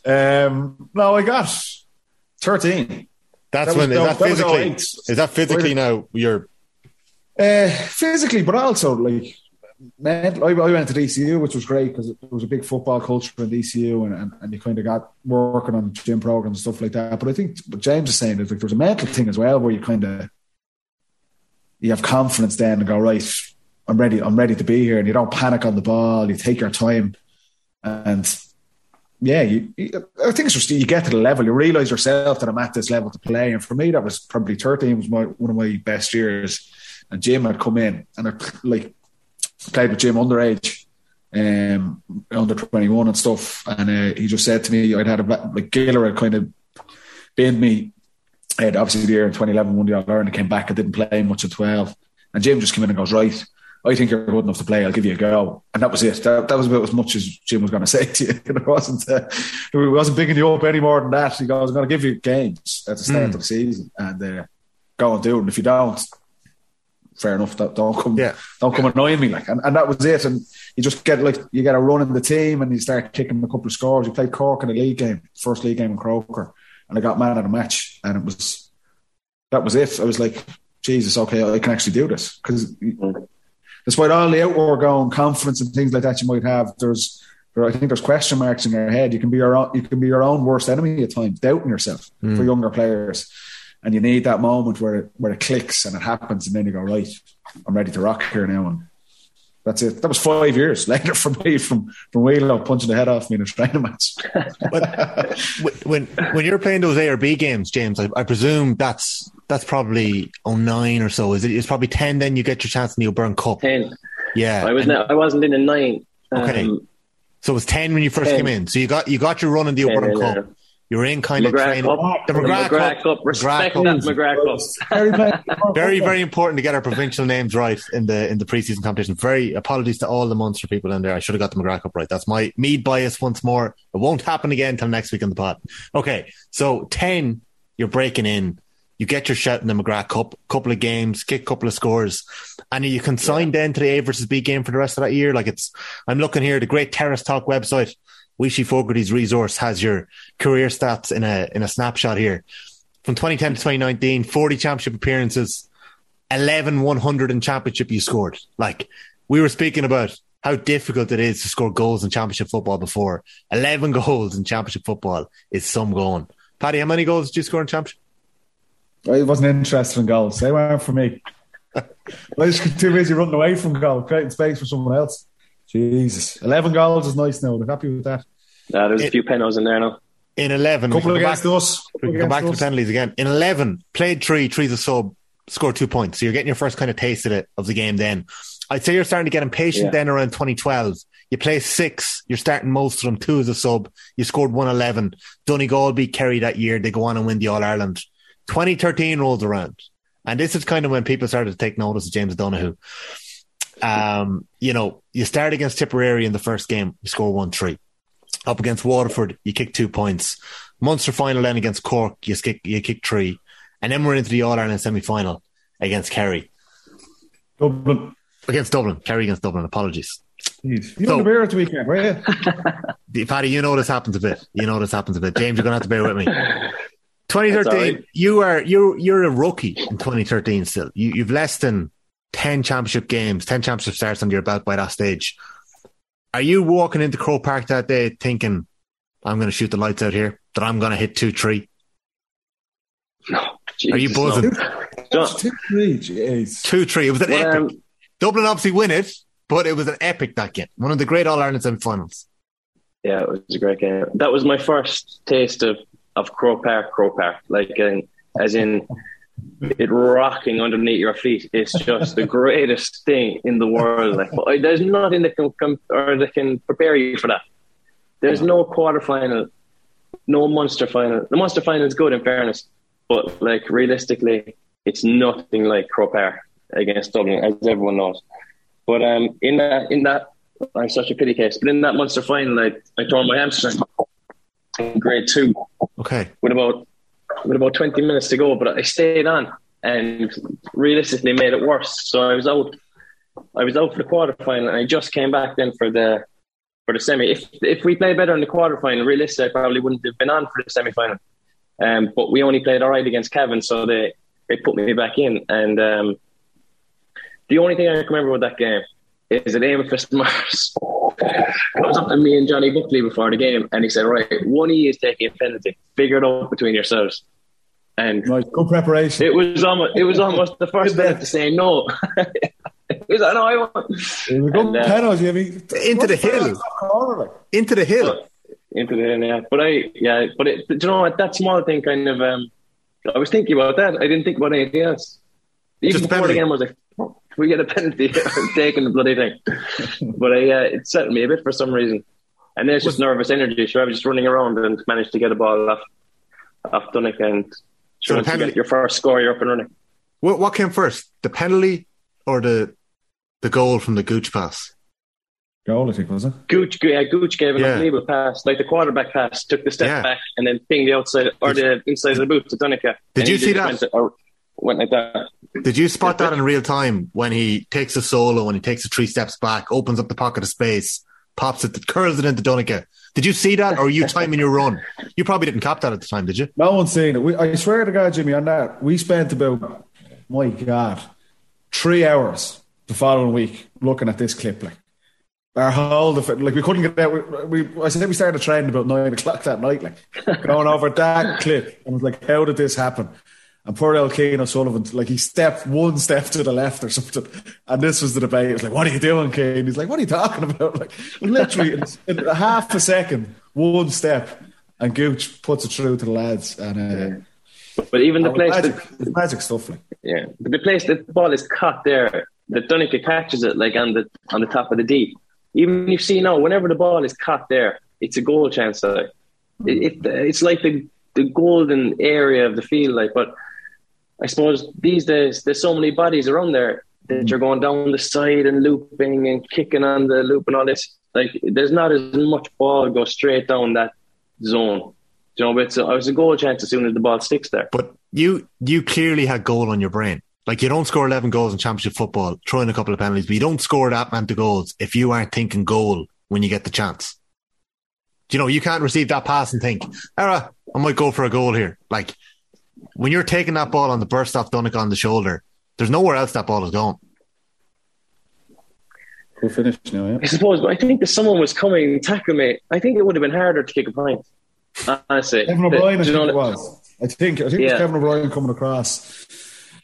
Um, no, I got thirteen. That's That was- when is no, that that physically? 08. Is that physically now? You're Uh, physically, but also like, man, I, I went to DCU, which was great because it was a big football culture in DCU, and, and, and you kind of got working on gym programs and stuff like that. But I think what James is saying is like there's a mental thing as well where you kind of you have confidence then and go right. I'm ready. I'm ready to be here, and you don't panic on the ball. You take your time, and yeah, you, you, I think it's just you get to the level, you realize yourself that I'm at this level to play. And for me, that was probably 13 was my one of my best years. And Jim had come in and I like played with Jim underage, um, under 21 and stuff. And uh, he just said to me, I'd had a like Gilroy had kind of binned me. Had obviously the year in 2011 won the All Ireland. Came back. I didn't play much at 12. And Jim just came in and goes, right. I think you're good enough to play. I'll give you a go, and that was it. That, that was about as much as Jim was going to say to you. It wasn't. Uh, it wasn't bigging you up any more than that. He goes, "I'm going to give you games at the start Mm. of the season, and uh, go and do it. And if you don't, fair enough. Don't, don't come, Yeah. don't come annoying me. Like, and, and that was it. And you just get like you get a run in the team, and you start kicking a couple of scores. You played Cork in a league game, first league game in Croker, and I got man of the match, and it was that was it. I was like, Jesus, okay, I can actually do this because despite all the outward going confidence and things like that you might have, there's there, I think there's question marks in your head. You can be your own, you can be your own worst enemy at times, doubting yourself hmm. for younger players, and you need that moment where it, where it clicks and it happens, and then you go right, I'm ready to rock here now, and that's it. That was five years later for me from from Wheelo punching the head off me in a training match. When when you're playing those A or B games, James, I, I presume that's that's probably 09 or so. Is it? It's probably ten. Then you get your chance in the O'Byrne Cup. Ten. Yeah, I was And- not, I wasn't in a nine. Okay. Um, So it was ten when you first 10. came in. So you got you got your run in the 10, O'Byrne yeah. Cup. You're in kind of McGrath training. Cup. The McGrath, McGrath Cup. Cup. Respect Cup. that McGrath Cup. Very, very, Very, very important to get our provincial names right in the in the preseason competition. Very apologies to all the Munster people in there. I should have got the McGrath Cup right. That's my Meath bias once more. It won't happen again until next week in the pod. Okay, so ten, you're breaking in. You get your shot in the McGrath Cup, couple of games, kick a couple of scores, and you can sign then to the A versus B game for the rest of that year. Like it's, I'm looking here, the great Terrace Talk website, Wishy Fogarty's resource has your career stats in a in a snapshot here. From 2010 to 2019, 40 championship appearances, 11 100 in championship you scored. Like we were speaking about how difficult it is to score goals in championship football before. 11 goals in championship football is some going. Paddy, how many goals did you score in championship? I wasn't interested in goals. They weren't for me. I was too busy running away from goal, creating space for someone else. Jesus, eleven goals is nice now. I'm happy with that. Nah, there's It- a few penalties in there now. In 11. Couple can against back- us. We can come back to the penalties again. In 11, played three, three's a sub, scored two points. So you're getting your first kind of taste of it, of the game then. I'd say you're starting to get impatient Yeah. then around 2012. You play six, you're starting most of them, two as a sub. You scored 111. Donegal beat Kerry that year. They go on and win the All Ireland. 2013 rolls around. And this is kind of when people started to take notice of James Donoghue. Um, you know, you start against Tipperary in the first game, you score 1 3. Up against Waterford, you kick two points. Munster final then against Cork, you kick, you kick three. And then we're into the All Ireland semi final against Kerry. Dublin. Against Dublin. Kerry against Dublin. Apologies. Jeez. You So- so, the beer at the weekend, were you? Paddy, you know this happens a bit. You know this happens a bit. James, you're gonna have to bear with me. That's 2013, all right. you are you're you're a rookie in 2013 still. You you've less than 10 championship games, 10 championship starts under your belt by that stage. Are you walking into Croke Park that day thinking, I'm gonna shoot the lights out here, that I'm gonna hit two three? No. Are you Jesus, no. buzzing? Two, three, jeez. Two three. It was an Well, epic. um, Dublin obviously win it, but it was an epic that game. One of the great All Ireland semi finals. Yeah, it was a great game. That was my first taste of of Croke Park, Croke Park. Like, uh, as in it rocking underneath your feet. It's just the greatest thing in the world. Like, there's nothing that can come or that can prepare you for that. There's no quarterfinal, no Munster final. The Munster final is good, in fairness, but like realistically, it's nothing like Croke Park against Dublin, as everyone knows. But um, in that, in that, I'm such a pity case. But in that Munster final, I, I tore my hamstring in grade two, Okay. with about with about 20 minutes to go, but I stayed on and realistically made it worse. So I was out. I was out for the quarterfinal, and I just came back then for the for the semi. If if we played better in the quarterfinal, realistically, I probably wouldn't have been on for the semi final. Um, but we only played all right against Cavan, so they they put me back in. And um, the only thing I can remember about that game is that Eamon Fitzmaurice comes up to me and Johnny Buckley before the game, and he said, "Right, one of you is taking a penalty. Figure it out between yourselves." And Right, good preparation. it was almost it was almost the first minute to say no. it was like, no, I want It was good and, uh, penalty. I mean, Into the hill. Into the hill. into the yeah. But I yeah, but it, do you know what that small thing kind of um I was thinking about that. I didn't think about anything else. Even Just before the penalty. game, I was like, we get a penalty, I'm taking the bloody thing. but I, uh, it settled me a bit for some reason. And then it's just nervous energy. So I was just running around and managed to get a ball off off Donaghy and So so the once you get your first score, you're up and running. What, what came first? The penalty or the the goal from the Gooch pass? Goal, I think, was it? Gooch, yeah, Gooch gave an Yeah. unbelievable pass, like the quarterback pass, took the step Yeah. back and then pinged the outside or the inside of the boot to Donaghy. Did you see that? Went, or went like that. Did you spot that in real time when he takes a solo, when he takes the three steps back, opens up the pocket of space, pops it, curls it into Donaghy? Did you see that, or were you timing your run? You probably didn't cap that at the time, did you? No one's seen it. We, I swear to God, Jimmy, on that, we spent about, my God, three hours the following week looking at this clip. Like, our whole, def- like, we couldn't get out. We, we, I said we started a trend about nine o'clock that night, like, going over that clip. And I was like, how did this happen? And poor El Cian O'Sullivan, like, he stepped one step to the left or something. And this was the debate. It was like, what are you doing, Cian? He's like, what are you talking about? Like, literally, in, in a half a second, one step. And Gooch puts it through to the lads. And, uh, But even the place magic, that it's magic stuff. Like. Yeah, but the place that the ball is caught there, that Donaghy catches it like on the on the top of the deep. Even you see now, whenever the ball is caught there, it's a goal chance. Like. It, it, it's like the the golden area of the field. Like, but I suppose these days there's so many bodies around there that mm. you're going down the side and looping and kicking on the loop and all this. Like, there's not as much ball go straight down that zone. You know, but it's a, it's a goal chance as soon as the ball sticks there. But you you clearly had goal on your brain. Like you don't score eleven goals in championship football, throwing a couple of penalties, but you don't score that amount of goals if you aren't thinking goal when you get the chance. Do you know you can't receive that pass and think, "Era, I might go for a goal here." Like when you're taking that ball on the burst off Donaghy on the shoulder, there's nowhere else that ball is going. We're finished now, yeah. I suppose, but I think if someone was coming and tackling me, I think it would have been harder to kick a point. Honestly, Kevin O'Brien, I Do think it was. I think, I think it was Kevin O'Brien coming across.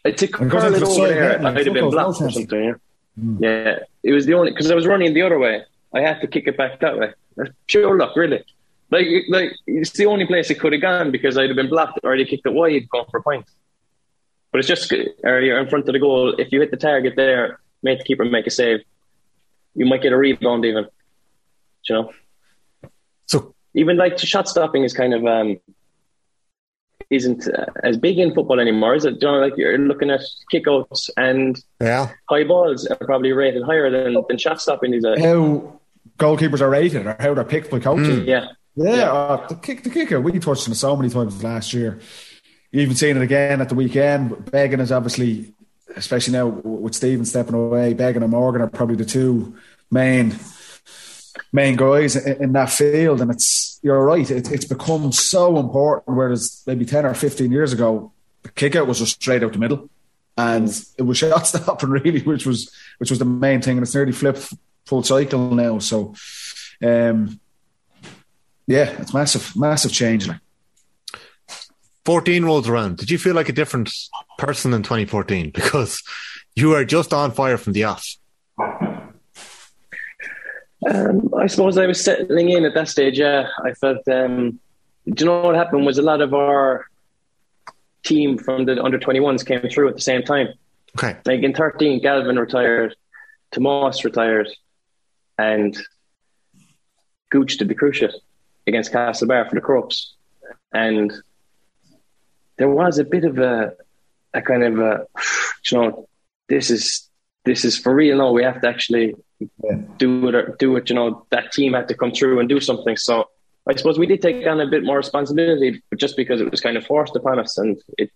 To And goes curl it the over side there, net, I'd have been football's blocked no or something. Yeah, hmm. yeah. It was the only because I was running the other way. I had to kick it back that way. That's Pure luck, really. Like, like it's the only place it could have gone because I'd have been blocked or I'd kicked it wide, going for a point. But it's just you're in front of the goal. If you hit the target there, make the keeper make a save. You might get a rebound even. Do You know. So even like shot stopping is kind of um isn't uh, as big in football anymore, is it? Do you know, like you're looking at kickouts and yeah, high balls are probably rated higher than, than shot stopping days. How goalkeepers are rated or how they're picked by coaches. Yeah, Yeah, uh, the kick, the kicker. We touched on it so many times last year. You even seen it again at the weekend. Beggan is obviously, especially now with Stephen stepping away. Beggan and Morgan are probably the two main main guys in, in that field, and it's you're right. It, it's become so important. Whereas maybe ten or fifteen years ago, the kick out was just straight out the middle, and it was shot stopping really, which was which was the main thing. And it's nearly flipped full cycle now. So. Um, yeah, it's massive, massive change. Like. 14 rolls around. Did you feel like a different person in 2014 because you were just on fire from the off? um, I suppose I was settling in at that stage. Yeah, I felt. Um, do you know what happened? Was a lot of our team from the under 21s came through at the same time. Okay. Like in 13, Galvin retired, Tomas retired, and Gooch did the cruciate against Castlebar for the Crokes. And there was a bit of a, a kind of a, you know, this is this is for real now. We have to actually do it. Or do it. You know, that team had to come through and do something. So I suppose we did take on a bit more responsibility, but just because it was kind of forced upon us, and it,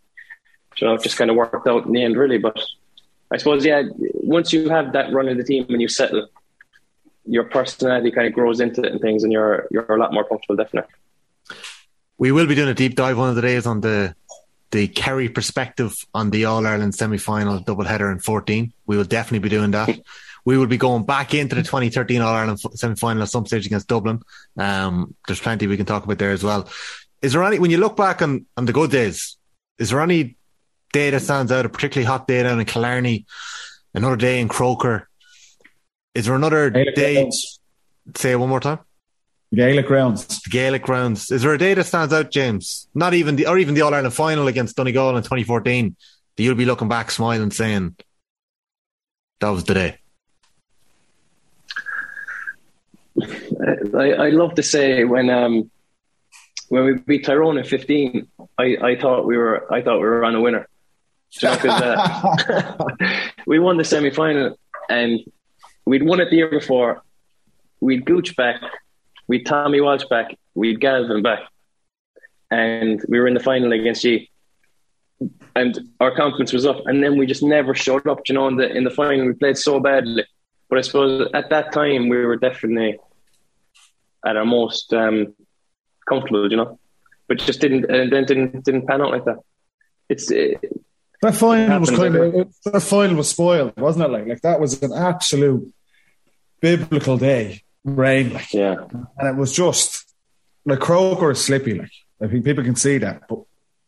you know, it just kind of worked out in the end, really. But I suppose, yeah, once you have that run of the team and you settle, your personality kind of grows into it and things, and you're you're a lot more comfortable, definitely. We will be doing a deep dive one of the days on the the Kerry perspective on the All Ireland semi final double header in 14. We will definitely be doing that. we will be going back into the 2013 All Ireland semi final at some stage against Dublin. Um, there's plenty we can talk about there as well. Is there any, when you look back on, on the good days, is there any day that stands out, a particularly hot day down in Killarney, another day in Croker? Is there another day? Say it one more time. Gaelic grounds. Gaelic grounds. Is there a day that stands out, James? Not even the, or even the All Ireland final against Donegal in 2014 that you'll be looking back, smiling, saying, that was the day? I, I love to say when um, when we beat Tyrone in 15, I, I thought we were I thought we were on a winner. You know, uh, we won the semi final and we'd won it the year before. We'd Gooch back we'd Tommy Walsh back, we'd Galvin back, and we were in the final against G. And our confidence was up, and then we just never showed up. You know, in the in the final, we played so badly. But I suppose at that time we were definitely at our most um, comfortable. You know, but just didn't and then didn't didn't pan out like that. It's it, that final was kind of that final was spoiled, wasn't it? Like like that was an absolute biblical day rain, like yeah, and it was just like Croker is slippy, like I think people can see that, but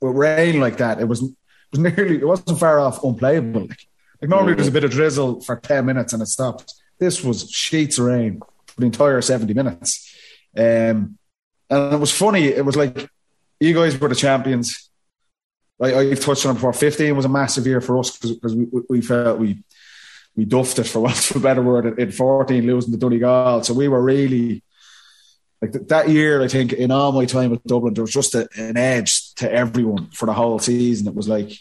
with rain like that, it was it was nearly it wasn't far off unplayable. Like, like normally mm-hmm. there's a bit of drizzle for ten minutes and it stopped. This was sheets of rain for the entire seventy minutes, um, and it was funny. It was like you guys were the champions. Like I've touched on it before. Fifteen was a massive year for us because we, we felt we we duffed it for want of a better word in 14 losing to Donegal. So we were really like that year. I think in all my time with Dublin, there was just a, an edge to everyone for the whole season. It was like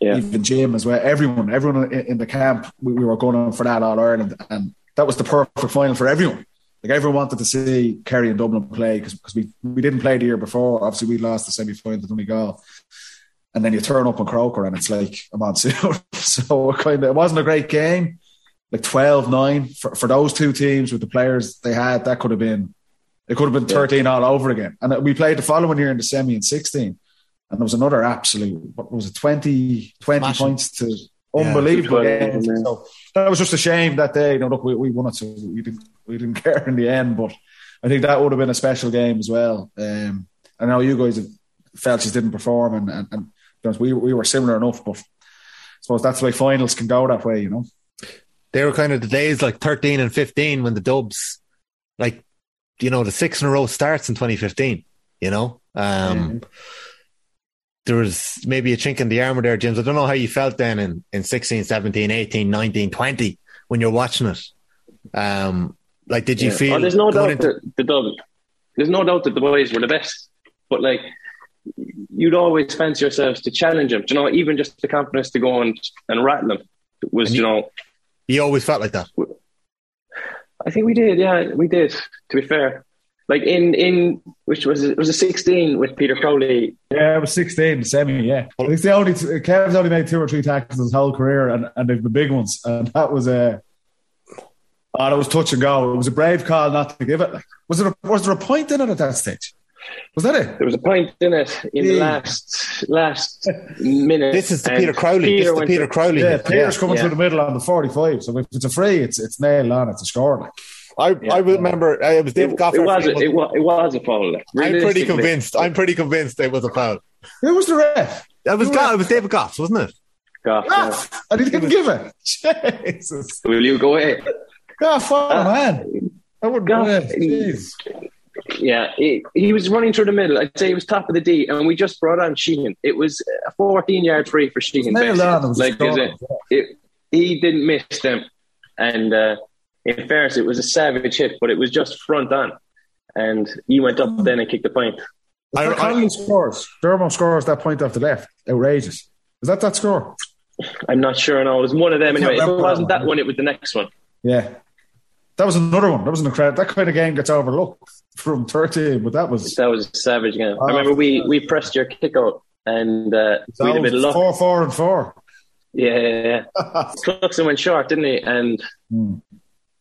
yeah. even Jim as well. Everyone, everyone in, in the camp, we, we, were going on for that All Ireland, and that was the perfect final for everyone. Like everyone wanted to see Kerry and Dublin play because we we didn't play the year before. Obviously, we lost the semi final to Donegal and then you turn up on Croker and it's like a monsoon. so kind of, it wasn't a great game. Like 12 9 for, for those two teams with the players they had, that could have been, it could have been 13 yeah. all over again. And we played the following year in the semi in 16. And there was another absolute, what was it, 20, 20 points to unbelievable yeah, game. So that was just a shame that day. You know, look, we, we won it, so we didn't, we didn't care in the end. But I think that would have been a special game as well. Um, I know you guys have felt just didn't perform, and, and, and we we were similar enough, but I suppose that's why finals can go that way, you know. They were kind of the days like thirteen and fifteen when the Dubs, like you know, the six in a row starts in twenty fifteen. You know, um, mm. there was maybe a chink in the armor there, James. I don't know how you felt then in in 16, 17, 18, 19, 20 when you're watching it. Um, like, did you yeah. feel? Oh, there's no doubt into- that the Dubs. There's no doubt that the boys were the best, but like you'd always fancy yourselves to challenge them. You know, even just the confidence to go and, and rattle them was, you, you, know. You always felt like that. I think we did. Yeah, we did. To be fair, like in in which was it was a sixteen with Peter Crowley. Yeah, it was sixteen semi. Yeah, it's the only Kev's only made two or three tackles his whole career, and and they've been big ones, and that was a. Oh, it was touch and go. It was a brave call not to give it. Like, was it? A, was there a point in it at that stage? Was that it? There was a point in it in yeah. the last last minute. This is the Peter Crowley. Peter this is the Peter Crowley. Yeah, Peter's yeah. coming yeah. through the middle on the forty-five. So if it's a free, it's it's nailed on. It's a score. Like. I, yeah. I remember uh, it was David Gough. It, was, a, it, was, it was a foul. I'm pretty convinced. I'm pretty convinced it was a foul. Who was the ref? It was Gough. It was David Gough, wasn't it? Gough. Gough. Yeah. And he didn't give it. Jesus. Will you go away? Gough, oh, uh, man. I would go Jeez. Yeah, he, he was running through the middle. I'd say he was top of the D, and we just brought on Sheehan. It was a 14 yard free for Sheehan. Like, it, it, he didn't miss them. And uh, in fairness, it was a savage hit, but it was just front on. And he went up then and kicked the point. I, I, scores. Dermot scores that point off the left. Outrageous. Is that that score? I'm not sure. No, it was one of them anyway. If it wasn't that one, it was the next one. Yeah. That was another one. That was an incredible. That kind of game gets overlooked from 13, but that was That was a savage game. Oh. I remember we, we pressed your kick out and uh, we had a bit of luck. four, four, and four. Yeah, yeah, yeah. Cluxton went short, didn't he? And Hmm.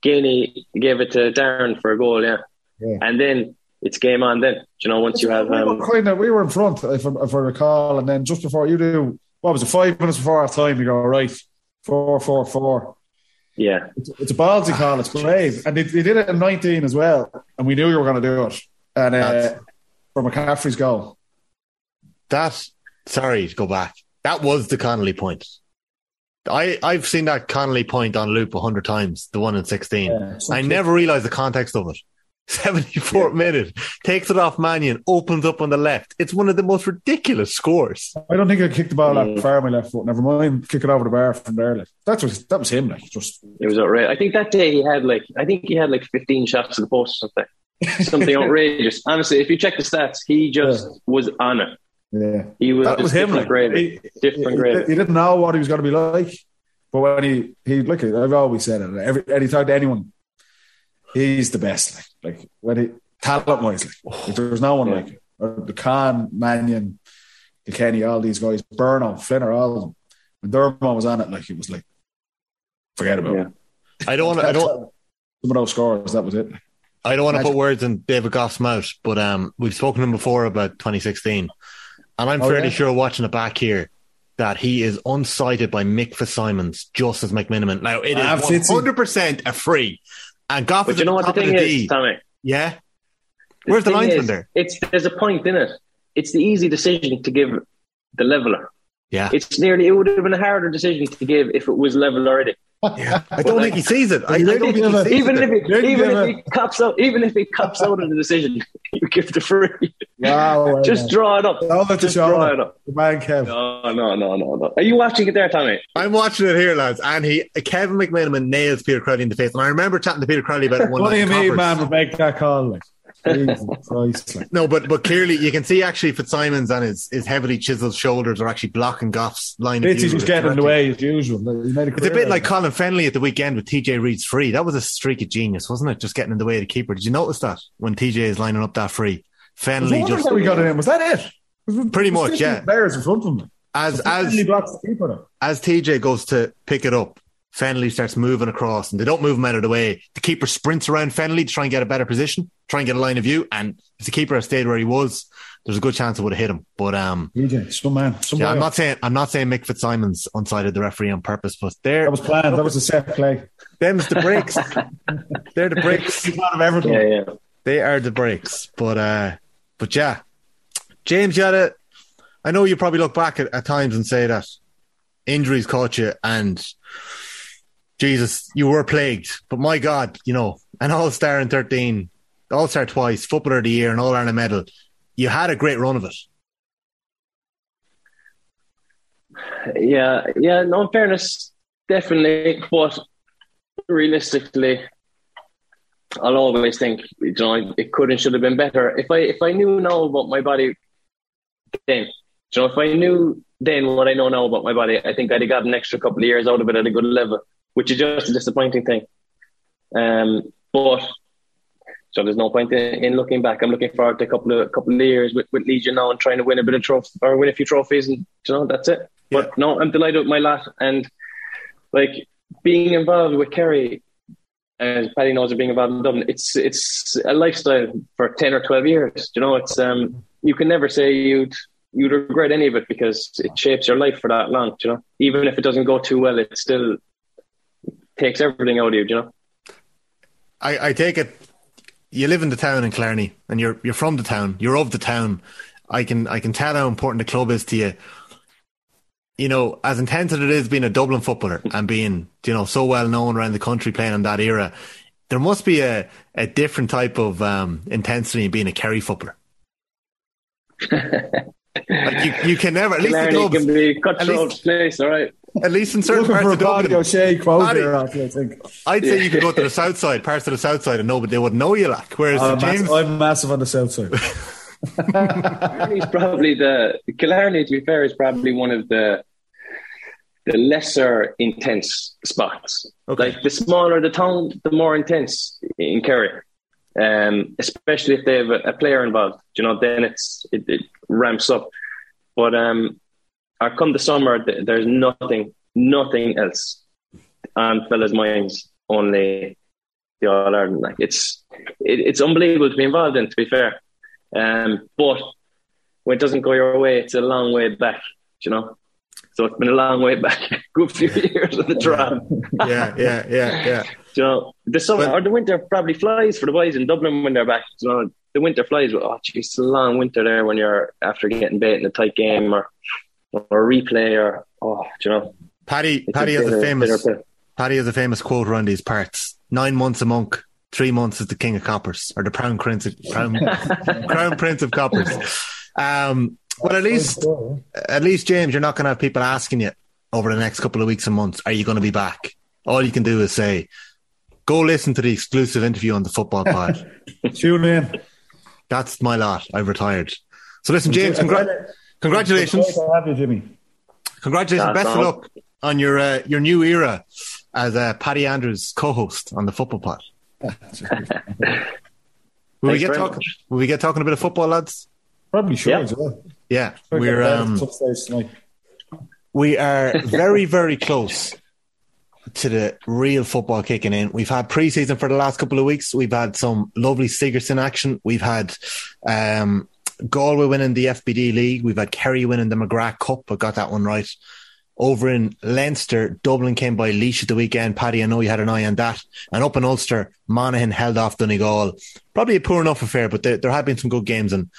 Gainey gave it to Darren for a goal, yeah. Yeah. And then it's game on then. You know, once you have we, um, were kind of, we were in front, if, I- if I recall, and then just before you do, what was it, five minutes before half time, you go, right, four, four, four. Yeah. It's, it's a ballsy call, it's brave. And they, they did it in 19 as well, and we knew you were going to do it. And uh, That's- for McCaffrey's goal. That sorry to go back. That was the Connolly point. I I've seen that Connolly point on loop a hundred times. The one in sixteen. Yeah, I never realized the context of it. 74th minute takes it off Mannion, opens up on the left. It's one of the most ridiculous scores. I don't think I kicked the ball Mm. that far on my left foot. Never mind, kick it over the bar from there. Like. That's what, that was him, like, just It was outrageous. I think that day he had like, I think he had like 15 shots to the post or something. Something outrageous. Honestly, if you check the stats, he just was on it. yeah. He was, That was him, different like, grade. He, different grade. he didn't know what he was going to be like, but when he he look, I've always said it. Every and he talked to anyone, he's the best. Like, like when he talent wise, like, like, there's no one Yeah. like it. Or the Con, Mannion, the Kenny, all these guys, Burno, Flinner, all of them. When Dermot was on it, like it was like, forget about Yeah. it. I don't want to. I don't. Some of those scores, that was it. I don't want to put words in David Gough's mouth, but um, we've spoken to him before about 2016, and I'm Oh, fairly yeah? sure watching it back here that he is unsighted by Mick Fitzsimons just as McManamon. Now it is Fitzy. 100 percent a free, and Gough But is you know what the the thing the is, D. Tommy? Yeah, where's the linesman is, there? It's there's a point in it. It's the easy decision to give the leveler. Yeah, It's nearly it would have been a harder decision to give if it was level already. Yeah. I don't think he sees it. I, I don't think he sees Even it. if he, Didn't even if a- he cops out, even if he cops out of the decision, you give the free. Wow, Just draw it up. I'll let you Just show draw it. it up. The man Kev. No, no, no, no, no. Are you watching it there, Tommy? I'm watching it here, lads, and he Kevin McManamon nails Peter Crowley in the face. And I remember chatting to Peter Crowley about it one What do you mean, man, would make that call? Like, Jesus Christ, like. No, but but clearly you can see actually Fitzsimons and his, his heavily chiseled shoulders are actually blocking Gough's line. of Fitzy's just getting in the way as usual. Like, he It's a bit like Colin Fennelly at the weekend with TJ Reid's free. That was a streak of genius, wasn't it? Just getting in the way of the keeper. Did you notice that when TJ is lining up that free? it. Fennelly Was just that we got it in? Was that it? Was Pretty was much, yeah. Players in front of him. as as blocks the keeper. as TJ goes to pick it up, Fennelly starts moving across, and they don't move him out of the way. The keeper sprints around Fennelly to try and get a better position, try and get a line of view. And if the keeper had stayed where he was, there's a good chance it would have hit him. But um, TJ, some man, some yeah. I'm not saying I'm not saying Mick Fitzsimons unsided the referee on purpose, but there, That was planned. That was a set play. them's the breaks. They're the breaks. He's not of Everton. Yeah, yeah. They are the breaks. But uh, but yeah, James, you had a. I know you probably look back at, at times and say that injuries caught you, and Jesus, you were plagued. But my God, you know, an All Star in thirteen, All Star twice, Footballer of the Year, and All Ireland medal. You had a great run of it. Yeah, yeah. No, in fairness, definitely. But realistically, I'll always think, you know, it could and should have been better. If I if I knew now about my body, then, you know, if I knew then what I know now about my body, I think I'd have got an extra couple of years out of it at a good level, which is just a disappointing thing. Um, but so there's no point in, in looking back. I'm looking forward to a couple of couple of years with, with Legion now and trying to win a bit of trophy or win a few trophies, and you know that's it. But no, I'm delighted with my lot and like being involved with Kerry, as Paddy knows, of being involved in Dublin. It's it's a lifestyle for ten or twelve years. You know, it's um you can never say you'd you'd regret any of it because it shapes your life for that long. You know, even if it doesn't go too well, it still takes everything out of you. You know. I, I take it you live in the town in Killarney and you're you're from the town, you're of the town. I can I can tell how important the club is to you. You know, as intense as it is being a Dublin footballer and being, you know, so well known around the country playing in that era, there must be a, a different type of um, intensity in being a Kerry footballer. like you, you can never at least the Killarney clubs, can be at cutthroat place, all right. At least in certain Looking parts of Dublin. O'Shea quote Paddy- there, actually, I think. I'd say you could go to the south side, parts of the south side, and nobody they wouldn't know you like. Whereas I'm, James, massive, I'm massive on the south side. Killarney's probably the Killarney. To be fair, is probably one of the the lesser intense spots. Okay. Like the smaller the town, the more intense in Kerry. Um, especially if they have a, a player involved, you know, then it's it, it ramps up. But um, or come the summer, th- there's nothing, nothing else on fellas' minds. Only the All Ireland. Like it's it, it's unbelievable to be involved in. To be fair, um, but when it doesn't go your way, it's a long way back. You know, so it's been a long way back. Good few years of the tram. yeah, yeah, yeah, yeah. You know, the summer But- or the winter probably flies for the boys in Dublin when they're back. You know, the winter flies. But, oh, geez, it's a long winter there when you're after getting bait in a tight game or or a replay or oh, do you know. Paddy, it's Paddy has a famous. Paddy has a famous quote around these parts. Nine months a monk, three months is the king of coppers, or the crown prince of, crown, crown prince of coppers. Um, but at least, at least, James, you're not going to have people asking you over the next couple of weeks and months, are you going to be back? All you can do is say, go listen to the exclusive interview on the football pod. Tune in. That's my lot. I've retired. So listen, James, congra- congratulations. Great to have you, Jimmy. Congratulations. That's Best of luck on your, uh, your new era as uh, Paddy Andrews co-host on the football pod. Will we get very talking? much. Will we get talking a bit of football, lads? Probably should Yeah. as well. Yeah, Try to get we're um, some stage tonight. we are very very close to the real football kicking in. We've had preseason for the last couple of weeks. We've had some lovely Sigerson action. We've had um, Galway winning the FBD league. We've had Kerry winning the McGrath Cup. I got that one right. Over in Leinster, Dublin came by Laois at the weekend. Paddy, I know you had an eye on that. And up in Ulster, Monaghan held off Donegal. Probably a poor enough affair, but there, there have been some good games. And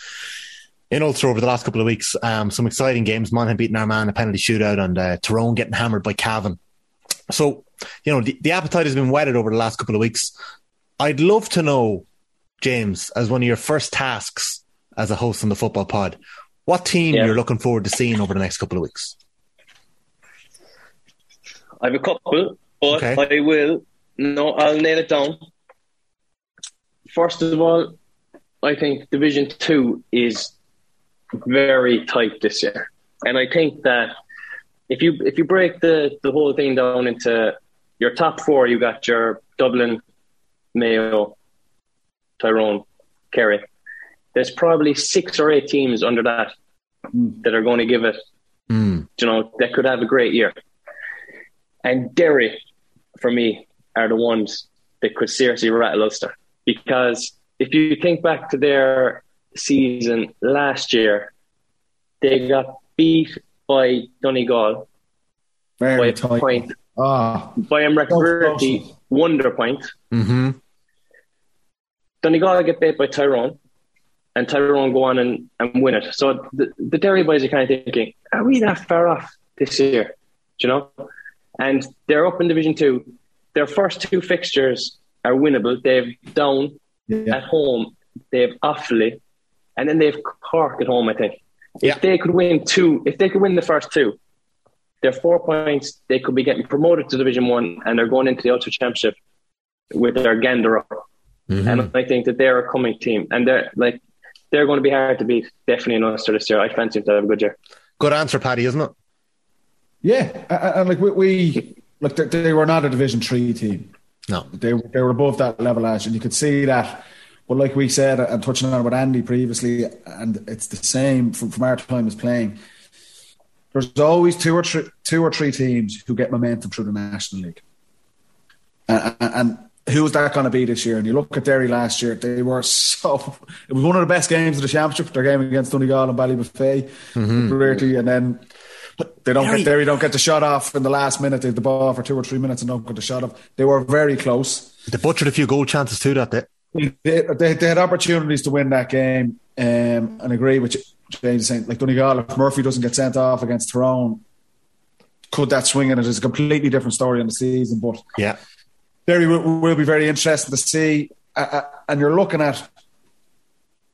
in Ulster over the last couple of weeks, um, some exciting games. Monaghan beating Armagh in a penalty shootout and uh, Tyrone getting hammered by Cavan. So, you know, the, the appetite has been whetted over the last couple of weeks. I'd love to know, James, as one of your first tasks as a host on the football pod, what team Yeah. you're looking forward to seeing over the next couple of weeks. I have a couple, but Okay. I will. No, I'll nail it down. First of all, I think Division Two is very tight this year, and I think that if you if you break the the whole thing down into your top four, you got your Dublin, Mayo, Tyrone, Kerry. There's probably six or eight teams under that that are going to give it Mm. you know, that could have a great year. And Derry, for me, are the ones that could seriously rattle Ulster. Because if you think back to their season last year, they got beat by Donegal by Very a tight. point, Ah, by a McCurdy wonder point. hmm Donegal get beat by Tyrone, and Tyrone go on and, and win it. So the, the Derry boys are kind of thinking, are we that far off this year? Do you know? And they're up in Division Two. Their first two fixtures are winnable. They've down yeah. at home, they have Offaly, and then they have Cork at home. I think Yeah. if they could win two, if they could win the first two, they're four points. They could be getting promoted to Division One, and they're going into the Ulster Championship with their gander up. Mm-hmm. And I think that they're a coming team, and they're like they're going to be hard to beat. Definitely in Ulster this year. I fancy them to have a good year. Good answer, Paddy, isn't it? Yeah, a- a- and like we, we like they, they were not a Division Three team. No. They they were above that level last, year, and you could see that. But like we said, and touching on it with Andy previously, and it's the same from, from our time as playing. There's always two or three, two or three teams who get momentum through the National League, and, and, and who's that going to be this year? And you look at Derry last year; they were so. It was one of the best games of the championship. Their game against Donegal and Ballybofey, mm and then they don't Derry- get Derry don't get the shot off in the last minute. They have the ball for two or three minutes and don't get the shot off. They were very close. They butchered a few goal chances too that day. They, they, they had opportunities to win that game, um, and agree with James saying like Donegal. If Murphy doesn't get sent off against Tyrone, could that swing in it? It's a completely different story in the season, but Yeah. Derry will, will be very interesting to see. Uh, uh, and you're looking at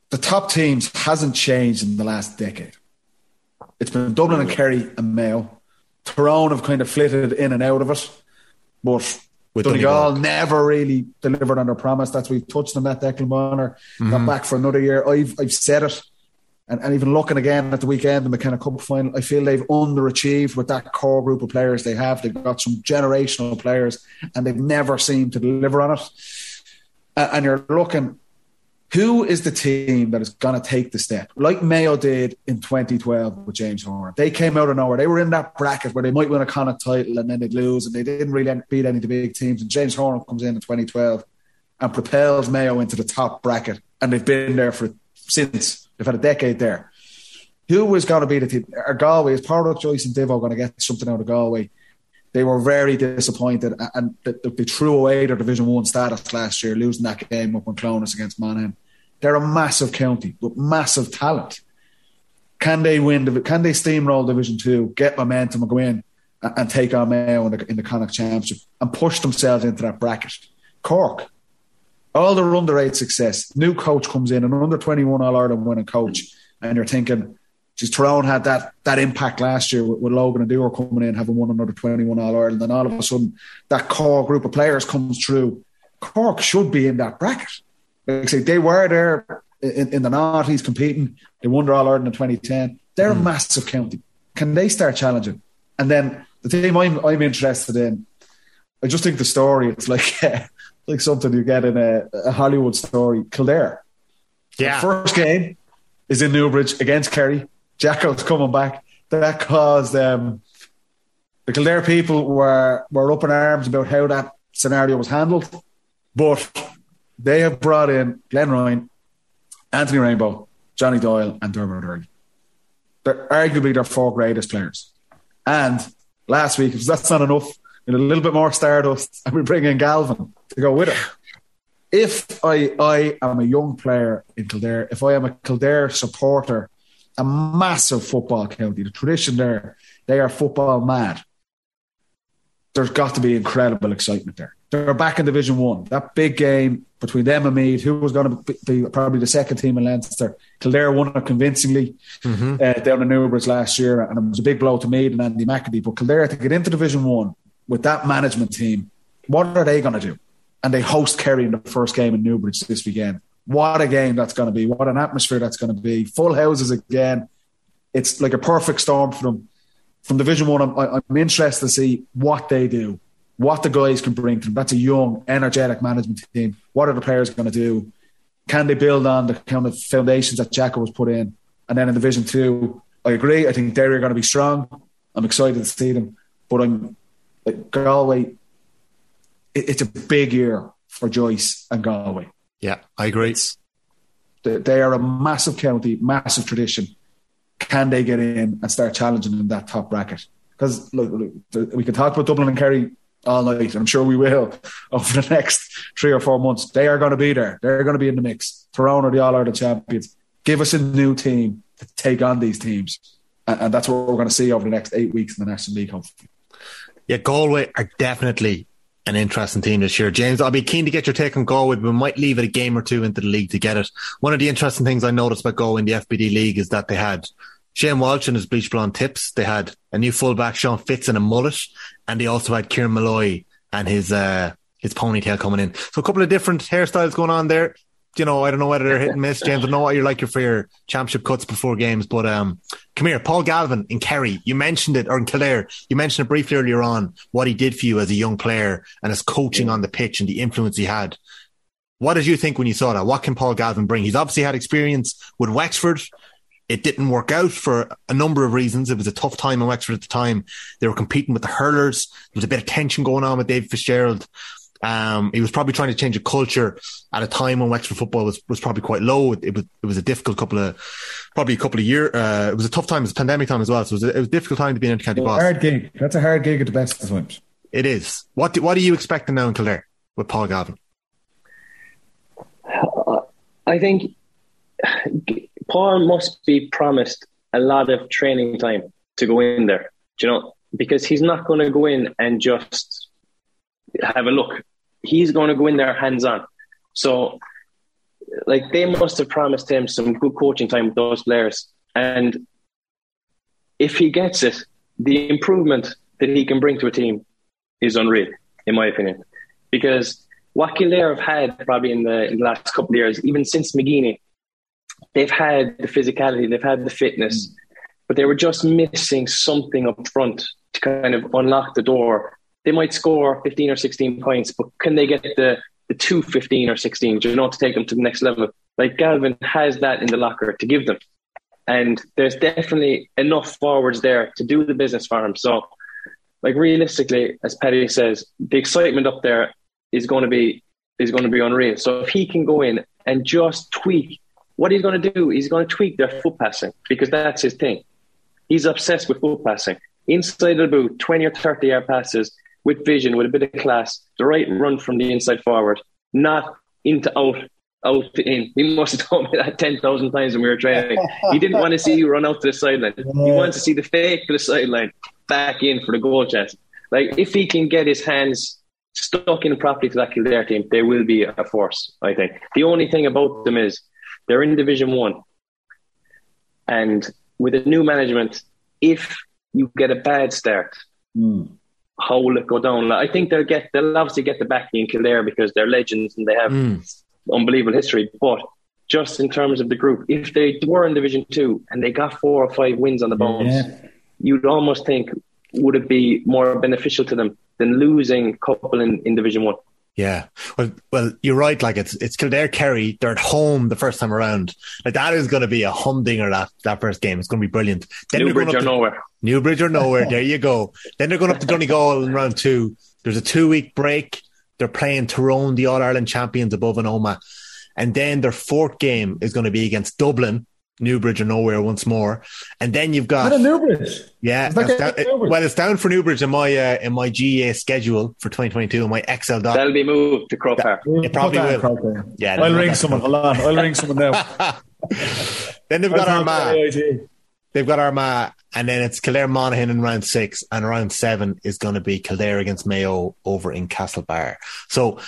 the top teams hasn't changed in the last decade. It's been Dublin and Kerry and Mayo. Tyrone have kind of flitted in and out of it, but With Donegal, Donegal. never really delivered on their promise. That's we've touched on that. Declan Bonner got back for another year. I've I've said it and, and even looking again at the weekend, the McKenna Cup final, I feel they've underachieved with that core group of players they have. They've got some generational players, and they've never seemed to deliver on it. And you're looking, who is the team that is going to take the step, like Mayo did in 2012 with James Horan? They came out of nowhere. They were in that bracket where they might win a Connacht title and then they'd lose, and they didn't really beat any of the big teams. And James Horan comes in in 2012 and propels Mayo into the top bracket, and they've been there for since. They've had a decade there. Who was going to be the team? Or Galway, is Pádraic Joyce and Divo going to get something out of Galway? They were very disappointed and they threw away their Division 1 status last year, losing that game up in Clones against Monaghan. They're a massive county with massive talent. Can they win? Can they steamroll Division 2, get momentum and go in and take on Mayo in the, in the Connacht Championship and push themselves into that bracket? Cork, all their under eight success. New coach comes in, an under 21 All Ireland winning coach, and you're thinking, just Tyrone had that that impact last year with, with Logan and Dooher coming in, having won another 21 All Ireland, and all of a sudden that core group of players comes through. Cork should be in that bracket. Like I say, they were there in, in the noughties competing. They won their All Ireland in 2010. They're mm. a hmm. massive county. Can they start challenging? And then the team I'm, I'm interested in, I just think the story, it's like like something you get in a, a Hollywood story. Kildare. Yeah. The first game is in Newbridge against Kerry. Jacko's coming back. That caused um, the Kildare people were were up in arms about how that scenario was handled. But they have brought in Glenn Ryan, Anthony Rainbow, Johnny Doyle, and Dermot Earley. They're arguably their four greatest players. And last week, if that's not enough, in a little bit more stardust, and we bring in Galvin to go with it. If I, I am a young player in Kildare, if I am a Kildare supporter, a massive football county, the tradition there, they are football mad. There's got to be incredible excitement there. They're back in Division One. That big game between them and Meath, who was going to be probably the second team in Leinster. Kildare won it convincingly mm-hmm. uh, down in Newbridge last year, and it was a big blow to Meath and Andy McEntee. But Kildare to get into Division One with that management team, what are they going to do? And they host Kerry in the first game in Newbridge this weekend. What a game that's going to be. What an atmosphere that's going to be. Full houses again. It's like a perfect storm for them. From Division One, I'm, I'm interested to see what they do, what the guys can bring to them. That's a young, energetic management team. What are the players going to do? Can they build on the kind of foundations that Jacko was put in? And then in Division Two, I agree. I think Derry are going to be strong. I'm excited to see them, but I'm like Galway, it, it's a big year for Joyce and Galway. Yeah, I agree. They, they are a massive county, massive tradition. Can they get in and start challenging in that top bracket? Because look, look, we can talk about Dublin and Kerry all night, and I'm sure we will over the next three or four months. They are going to be there. They're going to be in the mix. Tyrone are the All Ireland champions. Give us a new team to take on these teams, and, and that's what we're going to see over the next eight weeks in the National League. Hopefully. Yeah, Galway are definitely an interesting team this year. James, I'll be keen to get your take on Galway, we might leave it a game or two into the league to get it. One of the interesting things I noticed about Galway in the FBD league is that they had Shane Walsh and his bleach blonde tips. They had a new fullback, Sean Fitz, and a mullet, and they also had Kieran Molloy and his uh, his ponytail coming in. So a couple of different hairstyles going on there you know, I don't know whether they're hit and miss, James. I know what you're like for your championship cuts before games, but um, come here, Paul Galvin in Kerry. You mentioned it, or in Kildare. You mentioned it briefly earlier on what he did for you as a young player and his coaching yeah. on the pitch and the influence he had. What did you think when you saw that? What can Paul Galvin bring? He's obviously had experience with Wexford. It didn't work out for a number of reasons. It was a tough time in Wexford at the time. They were competing with the hurlers. There was a bit of tension going on with Dave Fitzgerald. Um, he was probably trying to change a culture at a time when Wexford football was, was probably quite low. It, was it was a difficult couple of probably a couple of years. Uh, it was a tough time. It was pandemic time as well, so it was a, it was a difficult time to be in county boss. Hard gig. That's a hard gig at the best of times. It is. What do, what are you expecting now in Kildare with Paul Galvin? I think Paul must be promised a lot of training time to go in there. Do you know? Because he's not going to go in and just have a look he's going to go in there hands on. So, like, they must have promised him some good coaching time with those players. And if he gets it, the improvement that he can bring to a team is unreal, in my opinion. Because what Kildare have had probably in the, in the last couple of years, even since McGeeney, they've had the physicality, they've had the fitness, but they were just missing something up front to kind of unlock the door. They might score 15 or 16 points, but can they get the, the two 15 or 16, you know, to take them to the next level? Like Galvin has that in the locker to give them. And there's definitely enough forwards there to do the business for him. So, like realistically, as Paddy says, the excitement up there is going to be is going to be unreal. So if he can go in and just tweak what he's going to do, he's going to tweak their foot passing because that's his thing. He's obsessed with foot passing. Inside the boot, 20 or 30 yard passes with vision, with a bit of class, the right run from the inside forward, not into out, out to in. He must have told me that 10,000 times when we were training. He didn't want to see you run out to the sideline. He wants to see the fake to the sideline back in for the goal chance. Like, if he can get his hands stuck in properly to that Kildare team, they will be a force, I think. The only thing about them is they're in Division One. And with a new management, if you get a bad start, Mm. How will it go down? I think they'll get they'll obviously get the backing in Kildare because they're legends and they have Mm. unbelievable history. But just in terms of the group, if they were in Division Two and they got four or five wins on the bones, Yeah. you'd almost think would it be more beneficial to them than losing a couple in, in Division One? Yeah. Well, well, you're right. Like it's, it's Kildare Kerry. They're at home the first time around. Like that is going to be a humdinger that, that first game. It's going to be brilliant. Then Newbridge or to- nowhere. Newbridge or nowhere. There you go. Then they're going up to Donegal in round two. There's a two week break. They're playing Tyrone, the All Ireland champions above Anoma. And then their fourth game is going to be against Dublin, Newbridge or nowhere once more. And then you've got, Newbridge. yeah, Is that that's getting down- Newbridge? well, it's down for Newbridge in my, uh, in my GAA schedule for 2022 in my Excel doc. That'll be moved to Croke Park. It probably will. in Yeah, I'll ring someone. Hold on. I'll ring someone now. Then they've got Armagh. They've got Armagh, and then it's Kildare Monaghan in round six, and round seven is going to be Kildare against Mayo over in Castlebar. So,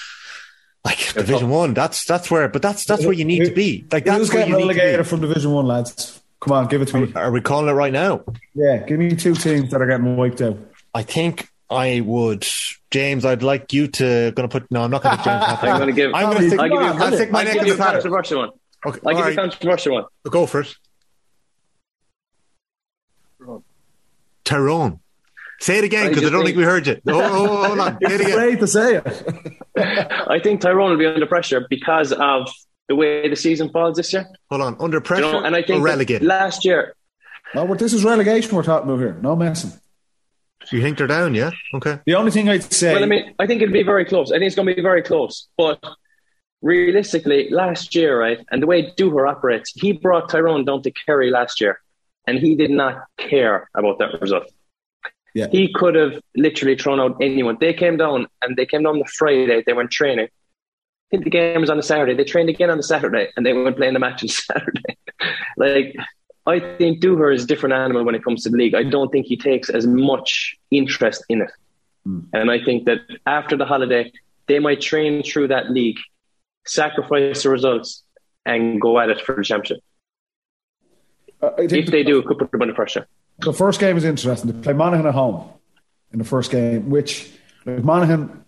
like Division One, that's that's where, but that's that's where you need to be. Like that's Who's where getting you need to relegated be. from Division One, lads? Come on, give it to me. Are we calling it right now? Yeah, give me two teams that are getting wiped out. I think I would, James. I'd like you to going to put. No, I'm not going to. James. I'm going to give. I'm going to stick. I'll give you, I'll stick my I'll neck give in you the a hat. controversial one. Okay, I'll all give you a right, controversial one. go for it. Tyrone. Say it again because I just don't think think- we heard you. Oh, oh, oh, hold on. Say it again. Afraid to say it. I think Tyrone will be under pressure because of the way the season falls this year. Hold on. Under You pressure know, and I or think that relegated? last year, No, but this is relegation we're talking about here. No messing. You think they're down? Yeah. Okay. The only thing I'd say. well, I mean, I think it'll be very close. I think it's going to be very close. But realistically, last year, right, and the way Dooher operates, he brought Tyrone down to Kerry last year, and he did not care about that result. Yeah. He could have literally thrown out anyone. They came down, and they came down on the Friday. They went training. I think the game was on the Saturday. They trained again on the Saturday, and they went playing the match on Saturday. like, I think Dooher is a different animal when it comes to the league. I don't think he takes as much interest in it. Hmm. And I think that after the holiday, they might train through that league, sacrifice the results, and go at it for the championship. Uh, think If they do, it could put them under pressure. The first game is interesting. They play Monaghan at home in the first game, which like Monaghan,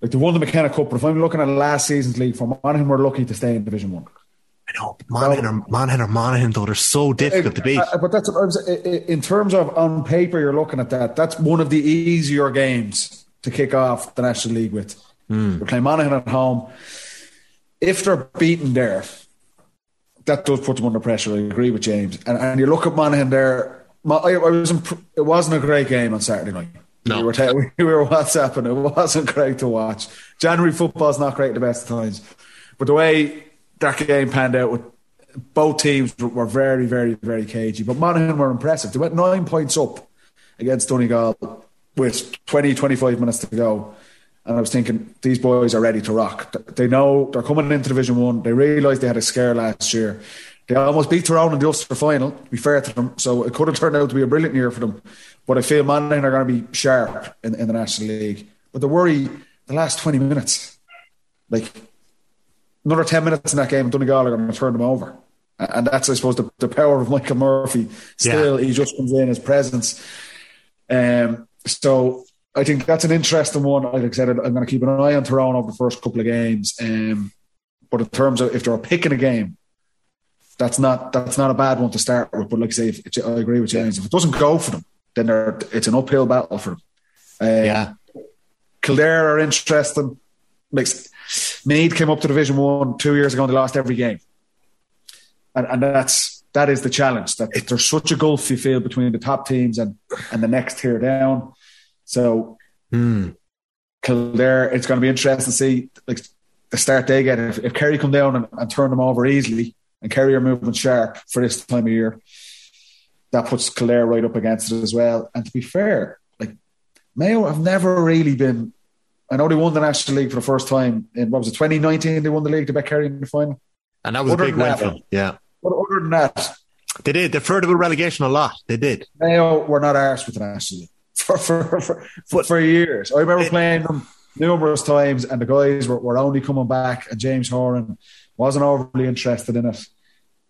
like they won the McKenna Cup. But if I'm looking at last season's league for Monaghan, we're lucky to stay in Division One. I know. Monaghan or Monaghan or Monaghan, though, they're so difficult to beat. Uh, but that's what I was, i- i- in terms of on paper, you're looking at that. That's one of the easier games to kick off the National League with. They're playing Monaghan at home. If they're beaten there, that does put them under pressure. I agree with James. And, and you look at Monaghan there. I, I was imp- it wasn't a great game on Saturday night. No. we were, ta- we were WhatsApping. It wasn't great to watch. January football's not great at the best of times, but the way that game panned out with both teams were very, very, very cagey. But Monaghan were impressive. They went nine points up against Donegal with 20, 25 minutes to go. And I was thinking, these boys are ready to rock. They know they're coming into Division One. They realise they had a scare last year. They almost beat Tyrone in the Ulster final, to be fair to them. So it could have turned out to be a brilliant year for them. But I feel Monaghan are going to be sharp in, in the National League. But the worry, the last 20 minutes, like another 10 minutes in that game, Donegal are going to turn them over. And that's, I suppose, the, the power of Michael Murphy. Still, he just comes in, his presence. Um, so I think that's an interesting one. Like I said, I'm going to keep an eye on Tyrone over the first couple of games. Um, But in terms of if they're picking a game, that's not that's not a bad one to start with. But like I say, if, I agree with James. If it doesn't go for them, then they're, it's an uphill battle for them. Um, yeah. Kildare are interesting. Like Meath came up to Division One two years ago and they lost every game, and, and that's that is the challenge. That there's such a gulf you feel between the top teams and and the next tier down. So Mm. Kildare, it's going to be interesting to see like the start they get. If, if Kerry come down and, and turn them over easily, and Kerry are moving sharp for this time of year, that puts Kildare right up against it as well. And to be fair, like Mayo have never really been. I know they won the National League for the first time in what was it, 2019? They won the league to bet Kerry in the final. And that was Other a big win that, for them. Yeah. But other than that, They did. They flirted with relegation a lot. They did. Mayo were not arsed with the National League for for, for, for, for years. I remember It- playing them numerous times, and the guys were, were only coming back, and James Horan wasn't overly interested in it.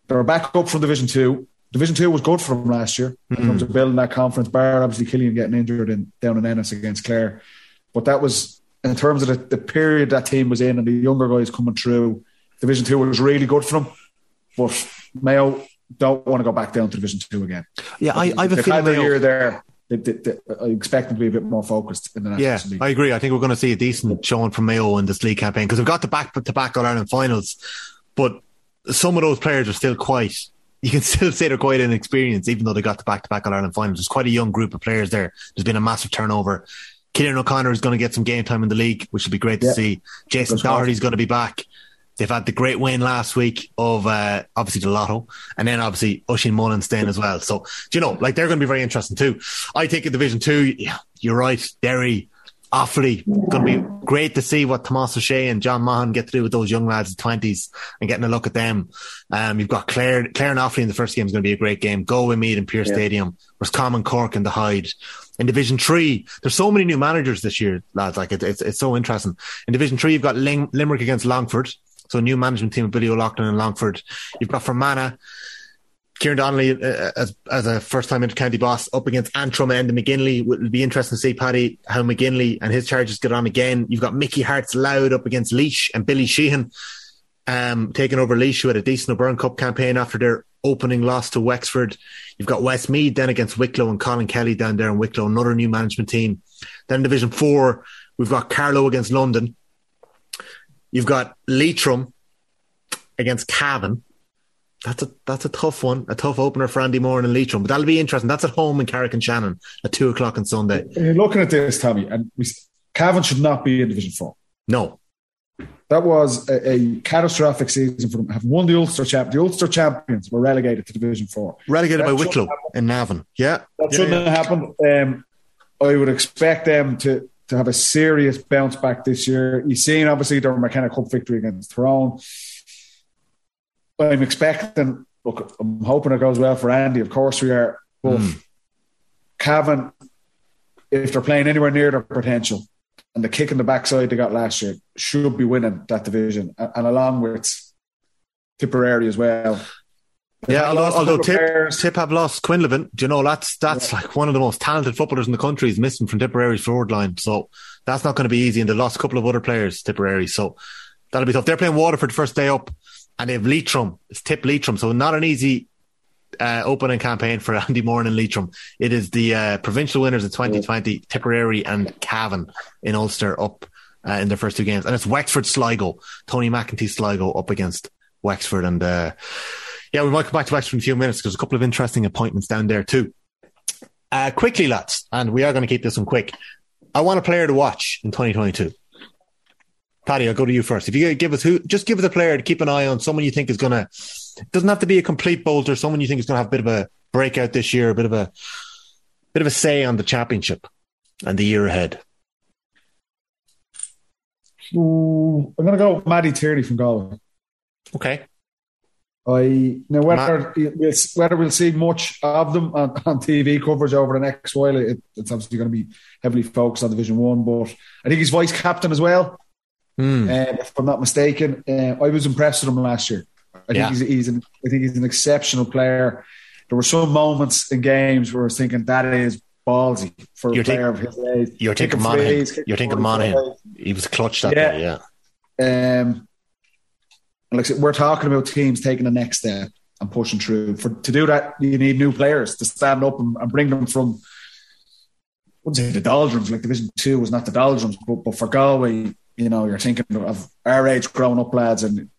They were back up from Division Two. Division Two was good for them last year in terms mm-hmm. of building that conference. Bar obviously Cillian getting injured in, down in Ennis against Clare, but that was in terms of the, the period that team was in and the younger guys coming through. Division Two was really good for them, but Mayo don't want to go back down to Division Two again. Yeah, I, I have a feeling had their Mayo- year there. They, they, they, I expect them to be a bit more focused in the National Yeah, League. I agree. I think we're going to see a decent showing from Mayo in this league campaign because we've got the back to back All Ireland finals, but some of those players are still quite. You can still say they're quite inexperienced, even though they got the back to back All Ireland finals. There's quite a young group of players there. There's been a massive turnover. Kieran O'Connor is going to get some game time in the league, which will be great to Yeah. see. Jason awesome. Doherty's going to be back. They've had the great win last week of uh, obviously the Lotto, and then obviously Oisín Mullin staying as well. So do you know, like they're going to be very interesting too. I think in Division Two, yeah, you're right, Derry, Offaly, going to be great to see what Tomás Ó Sé and John Maughan get to do with those young lads in twenties and getting a look at them. Um, you've got Clare, Clare and Offaly in the first game is going to be a great game. Go with Meath in Pearse Stadium. There's Common Cork and the Hyde. In Division Three, there's so many new managers this year, lads. Like it, it's it's so interesting. In Division Three, you've got Lim- Limerick against Longford. So new management team of Billy O'Loughlin and Longford. You've got Fermanagh, Kieran Donnelly uh, as as a first time inter-county boss up against Antrim and McGinley. It'll be interesting to see Paddy how McGinley and his charges get on again. You've got Mickey Harte's Louth up against Laois and Billy Sheehan um, taking over Laois who had a decent O'Byrne Cup campaign after their opening loss to Wexford. You've got Westmeath then against Wicklow and Colin Kelly down there in Wicklow, another new management team. Then Division Four, we've got Carlow against London. You've got Leitrim against Cavan. That's a that's a tough one, a tough opener for Andy Moran and Leitrim, but that'll be interesting. That's at home in Carrick-on-Shannon at two o'clock on Sunday. You're looking at this, Tommy, and we, Cavan should not be in Division Four. No, That was a, a catastrophic season for them. Having won the Ulster champ, the Ulster champions were relegated to Division Four. relegated That by Wicklow happen. in Navan. Yeah, That Yeah, shouldn't yeah. have happened. Um, I would expect them to to have a serious bounce back this year. You've seen obviously their McKenna Cup victory against Tyrone. I'm expecting. Look, I'm hoping it goes well for Andy. Of course we are. But Mm. Cavan, if they're playing anywhere near their potential, and the kick in the backside they got last year, should be winning that division, and along with Tipperary as well. They've Yeah, although, although Tip, players. Tip have lost Quinlivan, do you know that's that's like one of the most talented footballers in the country is missing from Tipperary's forward line. So that's not going to be easy. And they lost a couple of other players, Tipperary. So that'll be tough. They're playing Waterford first day up, and they have Leitrim. It's Tip Leitrim, so not an easy uh, opening campaign for Andy Moran and Leitrim. It is the uh, provincial winners of 2020, Tipperary and Cavan in Ulster up uh, in their first two games, and it's Wexford Sligo, Tony McEntee Sligo up against Wexford, and uh, yeah, we might come back to Wexford in a few minutes because a couple of interesting appointments down there too. Uh, quickly, lads, and we are going to keep this one quick. I want a player to watch in 2022. Paddy, I'll go to you first. If you give us who, just give us a player to keep an eye on, someone you think is going to, doesn't have to be a complete bolter, someone you think is going to have a bit of a breakout this year, a bit of a, bit of a say on the championship and the year ahead. Ooh, I'm going to go with Matty Tierney from Galway. Okay. I now whether we'll, whether we'll see much of them on, on TV coverage over the next while, it, it's obviously going to be heavily focused on Division One. But I think he's vice captain as well. Hmm. Uh, if I'm not mistaken, uh, I was impressed with him last year. I think he's, he's an, I think he's an exceptional player. There were some moments in games where I was thinking that is ballsy for You're a player think- of his age. You're thinking Monaghan. You're thinking 45. Monaghan. He was clutch that Yeah. day, yeah. Um, like we're talking about teams taking the next step and pushing through. For to do that, you need new players to stand up and, and bring them from. I wouldn't say the doldrums, like Division Two was not the doldrums, but, but for Galway, you know, you're thinking of our age growing up lads and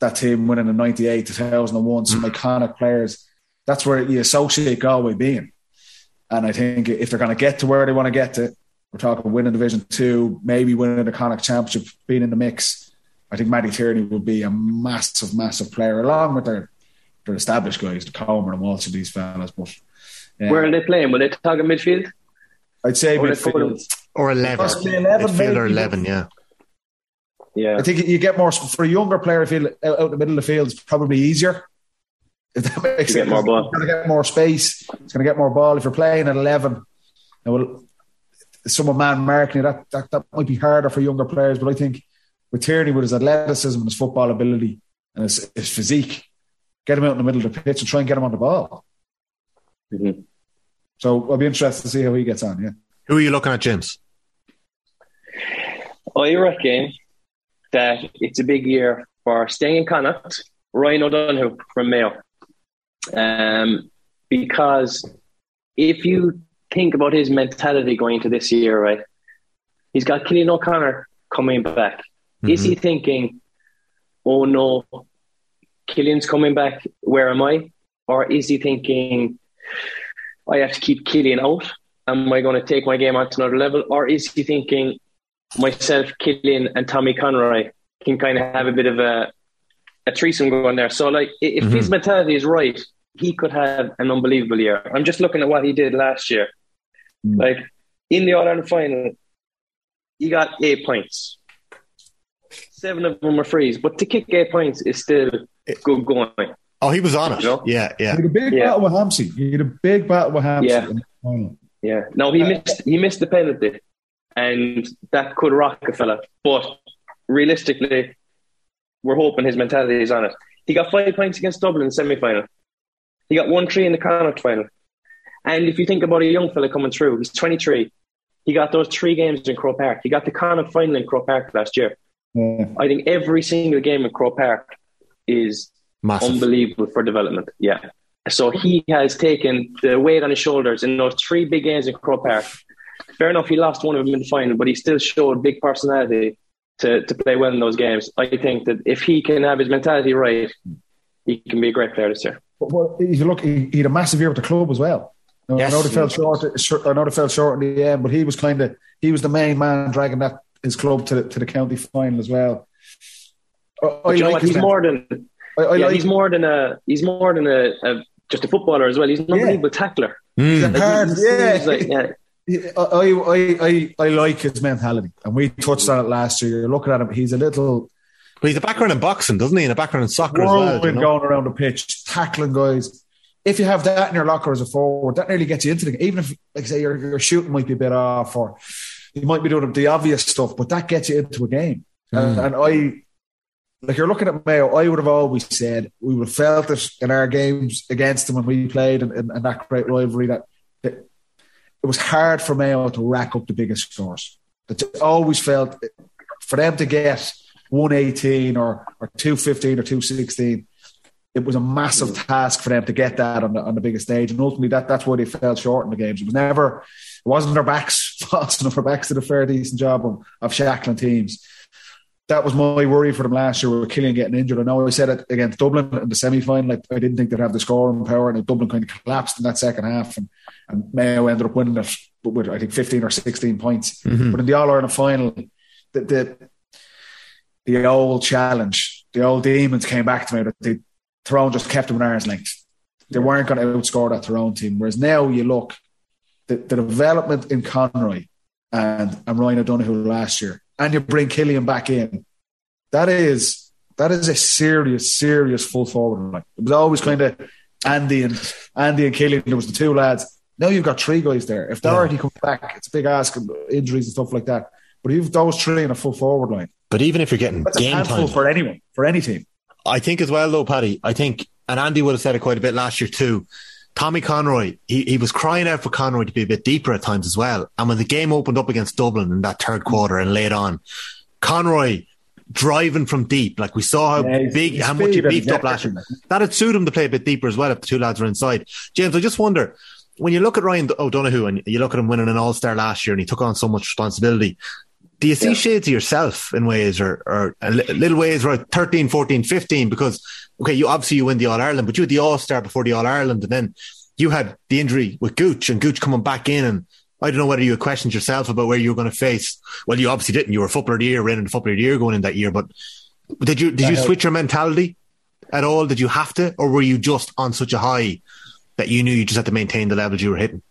that team winning in 98, 2001, some iconic players. That's where you associate Galway being. And I think if they're going to get to where they want to get to, we're talking winning Division Two, maybe winning the Connacht Championship, being in the mix. I think Matty Tierney would be a massive, massive player, along with their their established guys, the Comer and Walsh and these fellas. But uh, where are they playing? Will they target midfield? I'd say or midfield or eleven. 11 midfield or eleven, yeah. Yeah, I think you get more for a younger player. I feel out, out the middle of the field is probably easier. If that makes sense, more ball. It's going to get more space. It's going to get more ball. If you're playing at eleven, well, someone man marking that, that that might be harder for younger players. But I think with Tierney, with his athleticism and his football ability and his, his physique, get him out in the middle of the pitch and try and get him on the ball. Mm-hmm. So I'll be interested to see how he gets on. Yeah. Who are you looking at, James? I reckon that it's a big year for staying in Connacht, Ryan O'Donoghue from Mayo. Um, because if you think about his mentality going into this year, right, he's got Cillian O'Connor coming back. Mm-hmm. Is he mm-hmm. thinking, oh no, Cillian's coming back, where am I? Or is he thinking, I have to keep Cillian out? Am I going to take my game on to another level? Or is he thinking, myself, Cillian, and Tommy Conroy can kind of have a bit of a a threesome going there. So, like, if mm-hmm. his mentality is right, he could have an unbelievable year. I'm just looking at what he did last year. Mm. Like in the All Ireland final, he got eight points. Seven of them were frees, but to kick eight points is still good going. Oh, he was on it. You know? Yeah, yeah. He had a big yeah. battle with Hampsey. He had a big battle with Hampsey yeah. in the final. Yeah. No, he uh, missed he missed the penalty, and that could rock a fella. But realistically, we're hoping his mentality is on it. He got five points against Dublin in the semi final. He got one three in the Connacht final. And if you think about a young fella coming through, he's 23. He got those three games in Croke Park. He got the Connacht final in Croke Park last year. Yeah. I think every single game in Croke Park is Massive. unbelievable for development. Yeah. So he has taken the weight on his shoulders in those three big games in Croke Park. Fair enough, he lost one of them in the final, but he still showed big personality to, to play well in those games. I think that if he can have his mentality right, he can be a great player this year. Well, if you look, he, he, had a massive year with the club as well. yes. I know they fell short. I know they fell short in the end, but he was kind of he was the main man dragging that his club to the, to the county final as well. I, you know what? He's more than I, I yeah, like, he's more than a he's more than a, a, just a footballer as well. He's an unbelievable yeah. tackler. Mm. Like, he's, yeah. Like, yeah. I, I, I, I like his mentality, and we touched on it last year. You're looking at him; he's a little but he's a background in boxing, doesn't he? And a background in soccer as well. You know? going around the pitch, tackling guys. If you have that in your locker as a forward, that nearly gets you into the game. Even if, like say, your, your shooting might be a bit off, or you might be doing the obvious stuff, but that gets you into a game. Mm. And, and I, like you're looking at Mayo, I would have always said we would have felt it in our games against them when we played and, and, and that great rivalry that, that, it was hard for Mayo to rack up the biggest scores. It always felt for them to get 118 or, or 215 or 216. It was a massive task for them to get that on the, on the biggest stage. And ultimately, that, that's why they fell short in the games. It was never, it wasn't their backs' fault, enough. their backs did a fair decent job of, of shackling teams. That was my worry for them last year with Cillian getting injured. I know I said it against Dublin in the semi final. Like, I didn't think they'd have the scoring power, and Dublin kind of collapsed in that second half. And, and Mayo ended up winning it with, I think, 15 or 16 points. Mm-hmm. But in the All Ireland final, the, the the old challenge, the old demons came back to me that the Tyrone just kept them at arm's length. They weren't going to outscore that Tyrone team. Whereas now you look, the, the development in Conroy and, and Ryan O'Donoghue last year, and you bring Cillian back in, that is that is a serious, serious full forward line. It was always kind of Andy and Andy and Cillian. There was the two lads. Now you've got three guys there. If Doherty yeah. comes back, it's a big ask, injuries and stuff like that. But you've those three in a full forward line. But even if you're getting That's game time for anyone, for any team, I think as well though, Paddy. I think, and Andy would have said it quite a bit last year too. Tommy Conroy, he, he was crying out for Conroy to be a bit deeper at times as well. And when the game opened up against Dublin in that third quarter and laid on, Conroy driving from deep. Like we saw how Yeah, big, how much he beefed up last year. That'd suit him to play a bit deeper as well if the two lads were inside. James, I just wonder when you look at Ryan O'Donoghue and you look at him winning an All Star last year and he took on so much responsibility. Do you see Yeah. shades of yourself in ways or, or a little ways right? 13, 14, 15? Because, okay, you obviously you win the All Ireland, but you had the All Star before the All Ireland and then you had the injury with Gooch and Gooch coming back in and I don't know whether you had questioned yourself about where you were going to face. Well, you obviously didn't. You were footballer of the year, winning the footballer of the year going in that year. But did you did you switch your mentality at all? Did you have to, or were you just on such a high that you knew you just had to maintain the levels you were hitting?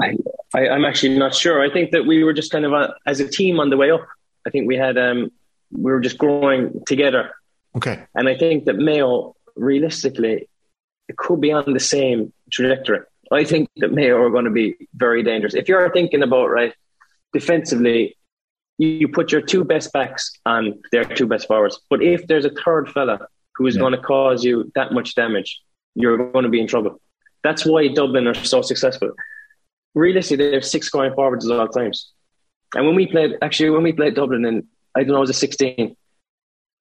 I, I, I'm actually not sure. I think that we were just kind of uh as a team on the way up. I think we had um, we were just growing together, Okay, and I think that Mayo realistically it could be on the same trajectory. I think that Mayo are going to be very dangerous. If you're thinking about right defensively, you, you put your two best backs on their two best forwards. But if there's a third fella who is Yeah. going to cause you that much damage, you're going to be in trouble. That's why Dublin are so successful. Realistically, they have six scoring forwards at all times. And when we played, actually, when we played Dublin in, I don't know, it was a 16,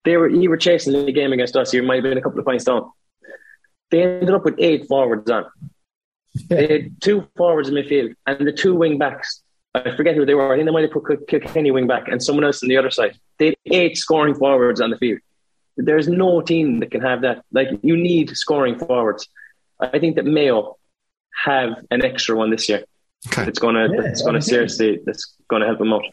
they were, you were chasing the game against us. You might have been a couple of points down. They ended up with eight forwards on. They had two forwards in midfield and the two wing backs. I forget who they were. I think they might have put Kilkenny wing back and someone else on the other side. They had eight scoring forwards on the field. There's no team that can have that. Like you need scoring forwards. I think that Mayo have an extra one this year. okay. It's gonna Yeah, it's gonna seriously that's gonna help them out.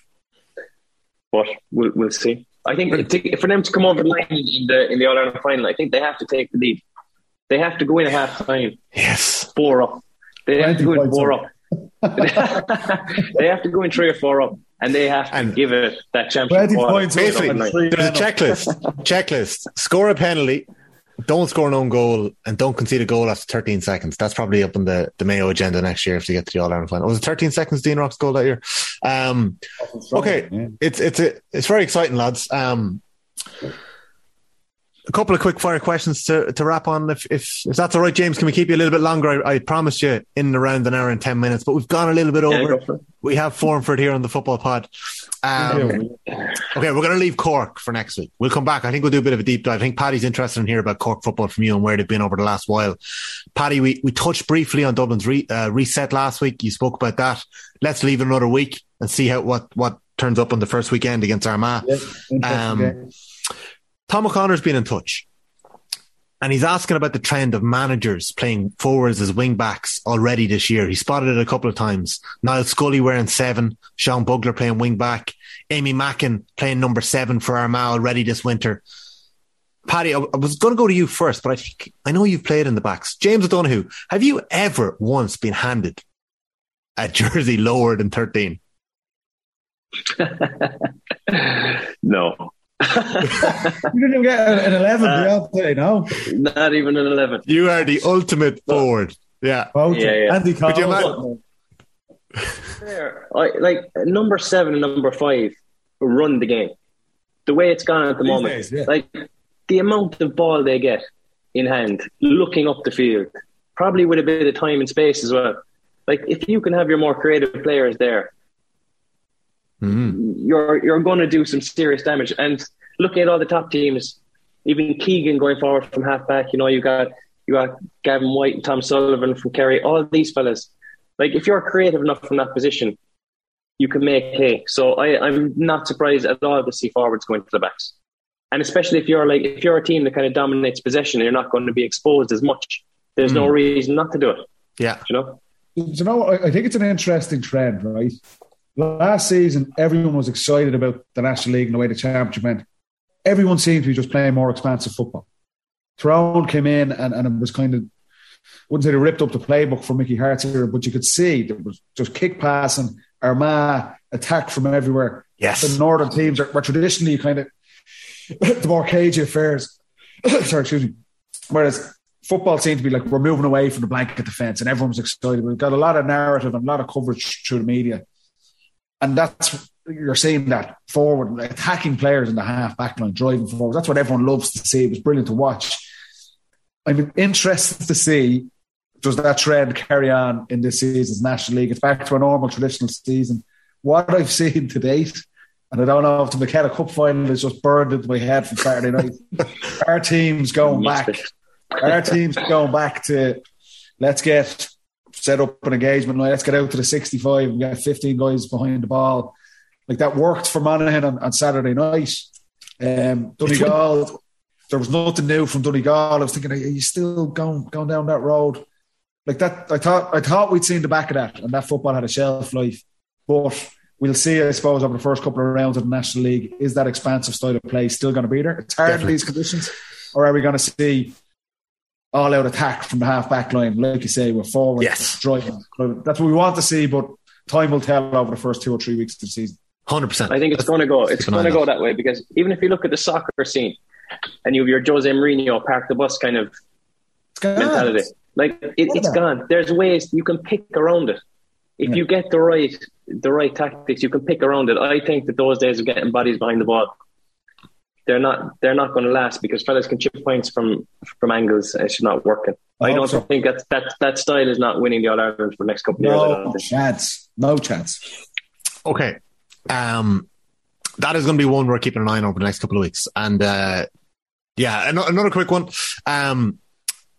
But we'll we'll see. I think to, for them to come over the line in the in the All Ireland final, I think they have to take the lead. They have to go in at half time Yes. four up. They have to go in points four up. up. they have to go in three or four up, and they have to And- give it that championship. 20 quarter. points up. Basically, there's a checklist. checklist. Score a penalty. Don't score an own goal and don't concede a goal after 13 seconds. That's probably up on the, the Mayo agenda next year if they get to the All Ireland final. Was it 13 seconds Dean Rock's goal that year? Um, Okay, Yeah. it's it's a, it's very exciting, lads. Um, a couple of quick fire questions to, to wrap on. If, if if that's all right, James, can we keep you a little bit longer? I, I promised you in around an hour and ten minutes, but we've gone a little bit over. go for it. we have Formford here on the football pod. Um, Yeah. okay, we're going to leave Cork for next week. We'll come back. I think we'll do a bit of a deep dive. I think Paddy's interested in hearing about Cork football from you and where they've been over the last while. Paddy, we, we touched briefly on Dublin's re, uh, reset last week. You spoke about that. Let's leave it another week and see how what what turns up on the first weekend against Armagh. Yeah, Um, game. Tom O'Connor's been in touch. And he's asking about the trend of managers playing forwards as wing backs already this year. He spotted it a couple of times. Niall Scully wearing seven, Sean Bugler playing wing back, Amy Mackin playing number seven for Armagh already this winter. Paddy, I was going to go to you first, but I think I know you've played in the backs. James O'Donoghue, have you ever once been handed a jersey lower than 13? No, You didn't even get an 11 Uh, the other no? not even an eleven. You are the ultimate forward. Yeah. Both. Yeah, yeah. Andy Could you Cole. Fair. I, like number seven and number five run the game. The way it's gone at the These moment, days, yeah. like the amount of ball they get in hand, looking up the field, probably with a bit of time and space as well. Like if you can have your more creative players there, Mhm. you're you're going to do some serious damage. And looking at all the top teams, even Keegan going forward from halfback. you know, you got you got Gavin White and Tom Sullivan from Kerry, all of these fellas. Like if you're creative enough from that position, you can make hay. So I, I'm not surprised at all to see forwards going to the backs. And especially if you're like if you're a team that kind of dominates possession, you're not going to be exposed as much. There's no reason not to do it. Yeah. You know? Do you know, I I think it's an interesting trend, right? Last season, everyone was excited about the National League and the way the championship went. Everyone seemed to be just playing more expansive football. Tyrone came in and, and it was kind of, wouldn't say they ripped up the playbook for Mickey Harte's era, but you could see there was just kick passing, Armagh, attack from everywhere. Yes. The northern teams are, were traditionally kind of the more cagey affairs. Sorry, excuse me. Whereas football seemed to be like we're moving away from the blanket defence and everyone was excited. We've got a lot of narrative and a lot of coverage through the media. And that's you're seeing that forward attacking players in the half back line, driving forward. That's what everyone loves to see. It was brilliant to watch. I'm interested to see does that trend carry on in this season's National League? It's back to a normal traditional season what I've seen to date, and I don't know if the McKenna Cup final is just burned into my head from Saturday night. our team's going back. Our team's going back to let's get set up an engagement. Let's get out to the 65 and get 15 guys behind the ball. Like that worked for Monaghan on, on Saturday night. Um, Donegal, there was nothing new from Donegal. I was thinking, are you still going going down that road? Like that, I thought I thought we'd seen the back of that, and that football had a shelf life. But we'll see, I suppose, over the first couple of rounds of the National League, is that expansive style of play still going to be there? It's hard Definitely. in these conditions, or are we going to see all out attack from the half back line, like you say, we're forward yes. driving. That's what we want to see, but time will tell over the first two or three weeks of the season. Hundred percent. I think it's going to go. It's going to go that way because even if you look at the soccer scene, and you have your Jose Mourinho park the bus kind of mentality, like it, it's gone. There's ways you can pick around it. If yeah. you get the right the right tactics, you can pick around it. I think that those days of getting bodies behind the ball they're not they're not going to last because fellas can chip points from from angles it's not working. I, I don't so. think that that that style is not winning the All Ireland for the next couple of years. No chance, no chance. Okay, um, that is going to be one we're keeping an eye on over the next couple of weeks. And uh, yeah, another quick one. Um,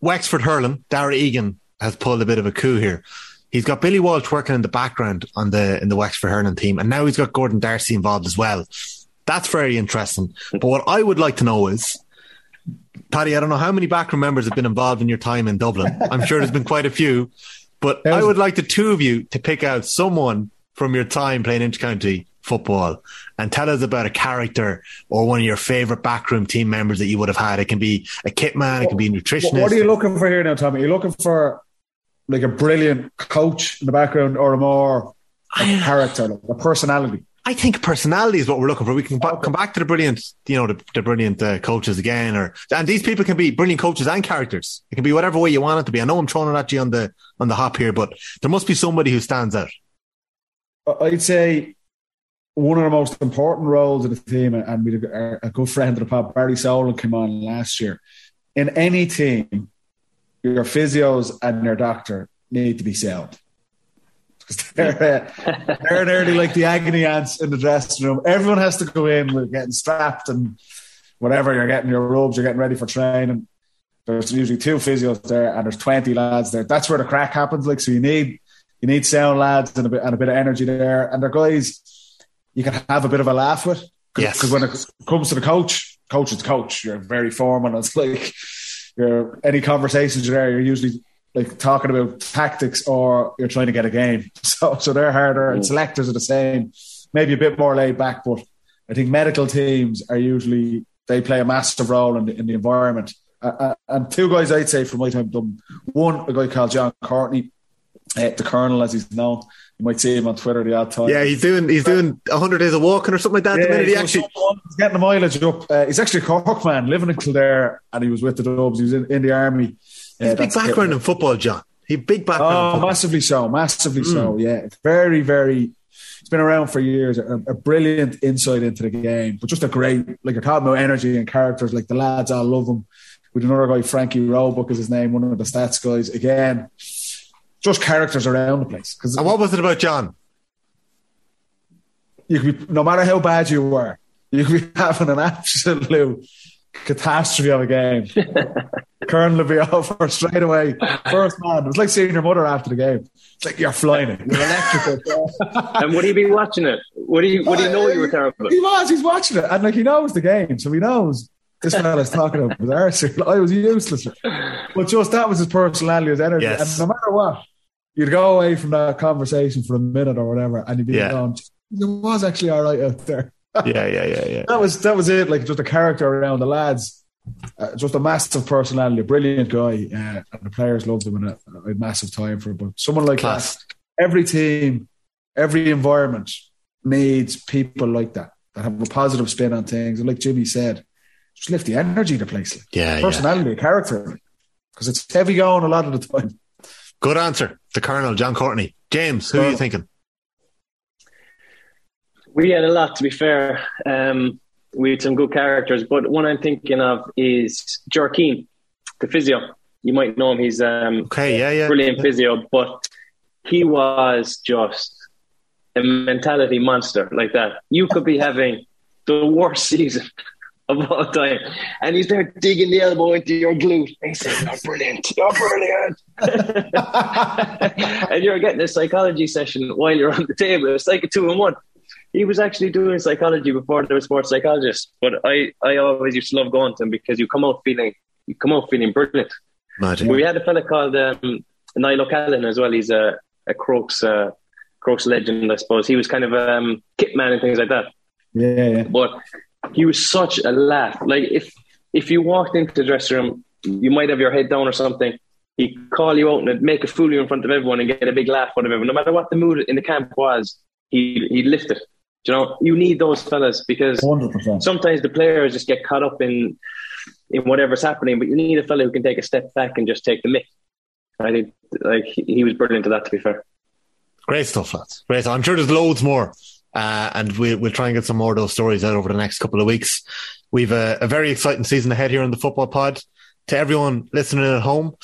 Wexford hurling, Darragh Egan has pulled a bit of a coup here. He's got Billy Walsh working in the background on the in the Wexford hurling team, and now he's got Gordon D'Arcy involved as well. That's very interesting. But what I would like to know is, Paddy, I don't know how many backroom members have been involved in your time in Dublin. I'm sure there's been quite a few, but I would like the two of you to pick out someone from your time playing intercounty football and tell us about a character or one of your favorite backroom team members that you would have had. It can be a kit man, it can be a nutritionist. What are you looking for here now, Tommy? Are you looking for like a brilliant coach in the background or a more a character, like a personality? I think personality is what we're looking for. We can okay. come back to the brilliant, you know, the, the brilliant uh, coaches again, or and these people can be brilliant coaches and characters. It can be whatever way you want it to be. I know I'm throwing it at you on the on the hop here, but there must be somebody who stands out. I'd say one of the most important roles of the team, and we a good friend of the pod, Barry Solan, came on last year. In any team, your physios and your doctor need to be sound because they're, uh, they're nearly like the agony ants in the dressing room. Everyone has to go in with getting strapped and whatever. You're getting your robes, you're getting ready for training. There's usually two physios there, and there's 20 lads there. That's where the crack happens. Like so, you need you need sound lads and a bit and a bit of energy there, and they're guys you can have a bit of a laugh with. Cause, yes, because when it comes to the coach, coach is coach. You're very formal. It's like you're any conversations you're there. You're usually like talking about tactics or you're trying to get a game. So so they're harder and selectors are the same. Maybe a bit more laid back, but I think medical teams are usually they play a massive role in the, in the environment. Uh, and two guys I'd say from my time. One, a guy called John Courtney, uh, the Colonel as he's known. You might see him on Twitter the odd time. Yeah, he's doing he's doing hundred days of walking or something like that. Yeah, the minute he actually he's getting the mileage up. Uh, he's actually a Cork man, living in Kildare, and he was with the Dubs. He was in, in the army He's a big background in football, John. He big background. Oh, massively so, massively mm. so. Yeah, very, very. It's been around for years. A, a, brilliant insight into the game, but just a great, like talking about energy and characters. Like the lads, I love him. With another guy, Frankie Roebuck is his name, one of the stats guys. Again, just characters around the place. Because and what was it about John? You could be, no matter how bad you were, you could be having an absolute catastrophe of a game. Colonel would be over straight away. First man. It was like seeing your mother after the game. It's like you're flying it. You're electrical. and would he be watching it? Would he would he know you were terrible? He was, he's watching it. And like he knows the game, so he knows this fella's talking about was Arsenal. I was useless. But just that was his personality, his energy. Yes. And no matter what, you'd go away from that conversation for a minute or whatever, and you'd be yeah. going, it was actually all right out there. yeah, yeah, yeah, yeah. That was that was it. Like just a character around the lads. Uh, just a massive personality, a brilliant guy, uh, and the players loved him and a, a massive time for it. But someone like Class. that, every team, every environment needs people like that that have a positive spin on things. And like Jimmy said, just lift the energy the place. Like. Yeah, personality, yeah. character, because it's heavy going a lot of the time. Good answer, the Colonel John Courtney. James, who are you thinking? We had a lot, to be fair. Um, we had some good characters, but one I'm thinking of is Jorkeen, the physio. You might know him. He's um, okay, yeah, yeah, brilliant yeah. physio, but he was just a mentality monster like that, you could be having the worst season of all time. And he's there digging the elbow into your glute. And he's saying, You're brilliant. You're brilliant. and you're getting a psychology session while you're on the table. It's like a two in one. He was actually doing psychology before there was sports psychologists. But I, I always used to love going to him because you come out feeling you come out feeling brilliant. Imagine. We had a fella called um, Niall O'Callaghan as well. He's a, a Crokes uh, Crokes legend, I suppose. He was kind of a um, kit man and things like that. Yeah, yeah. But he was such a laugh. Like if if you walked into the dressing room, you might have your head down or something. He'd call you out and make a fool of you in front of everyone and get a big laugh out of everyone. No matter what the mood in the camp was, he he'd lift it. Do you know, you need those fellas because 100%. sometimes the players just get caught up in in whatever's happening, but you need a fella who can take a step back and just take the mick. I think like he he was brilliant at that. To be fair, Great stuff, lads. Great. I'm sure there's loads more. Uh, and we, we'll try and get some more of those stories out over the next couple of weeks. We've a, a very exciting season ahead here on the football pod. To everyone listening at home,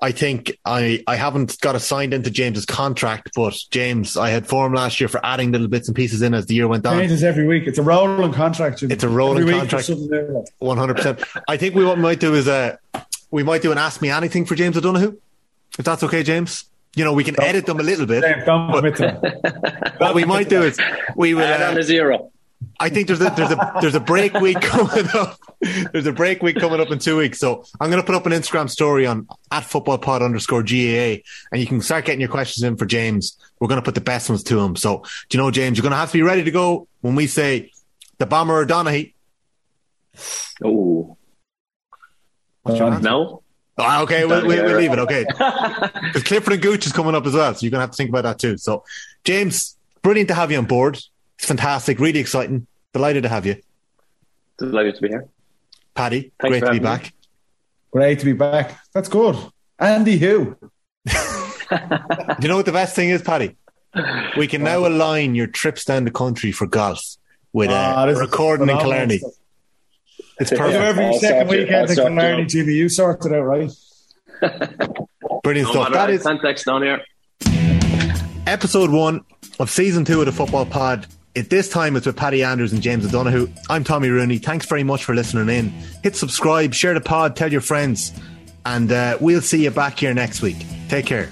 I think I, I haven't got assigned into James's contract, but James, I had formed last year for adding little bits and pieces in as the year went on. Changes every week. It's a rolling contract. Jimmy. It's a rolling Every contract. there's something new. One hundred percent. I think we what we might do is uh, we might do an ask me anything for James O'Donoghue, if that's okay, James. You know, we can edit them a little bit. James, don't commit to. What we might do is we will. add on Uh, a zero. I think there's a there's a there's a break week coming up. There's a break week coming up in two weeks. So I'm going to put up an Instagram story on at footballpod underscore GAA, and you can start getting your questions in for James. We're going to put the best ones to him. So do you know, James, you're going to have to be ready to go when we say the bomber O'Donoghue. Oh What's your Um, answer? no, Ah, okay, we'll, we'll, we'll leave it. Okay, because Clifford and Gooch is coming up as well, so you're going to have to think about that too. So, James, brilliant to have you on board. It's fantastic, really exciting. Delighted to have you, delighted to be here. Paddy. Thanks great to be having me. back. Great to be back. That's good. Andy Who? Do you know what the best thing is, Paddy? We can now align your trips down the country for golf with Ah, uh, this is recording in phenomenal Killarney. stuff. It's I do perfect. every I'll second sort you- weekend in sort you Killarney, out. Jimmy. You sort it out, right? Brilliant No stuff. matter That what is context down here. episode one of season two of the Football Pod. At this time, it's with Paddy Andrews and James O'Donoghue. I'm Tommy Rooney. Thanks very much for listening in. Hit subscribe, share the pod, tell your friends, and uh, we'll see you back here next week. Take care.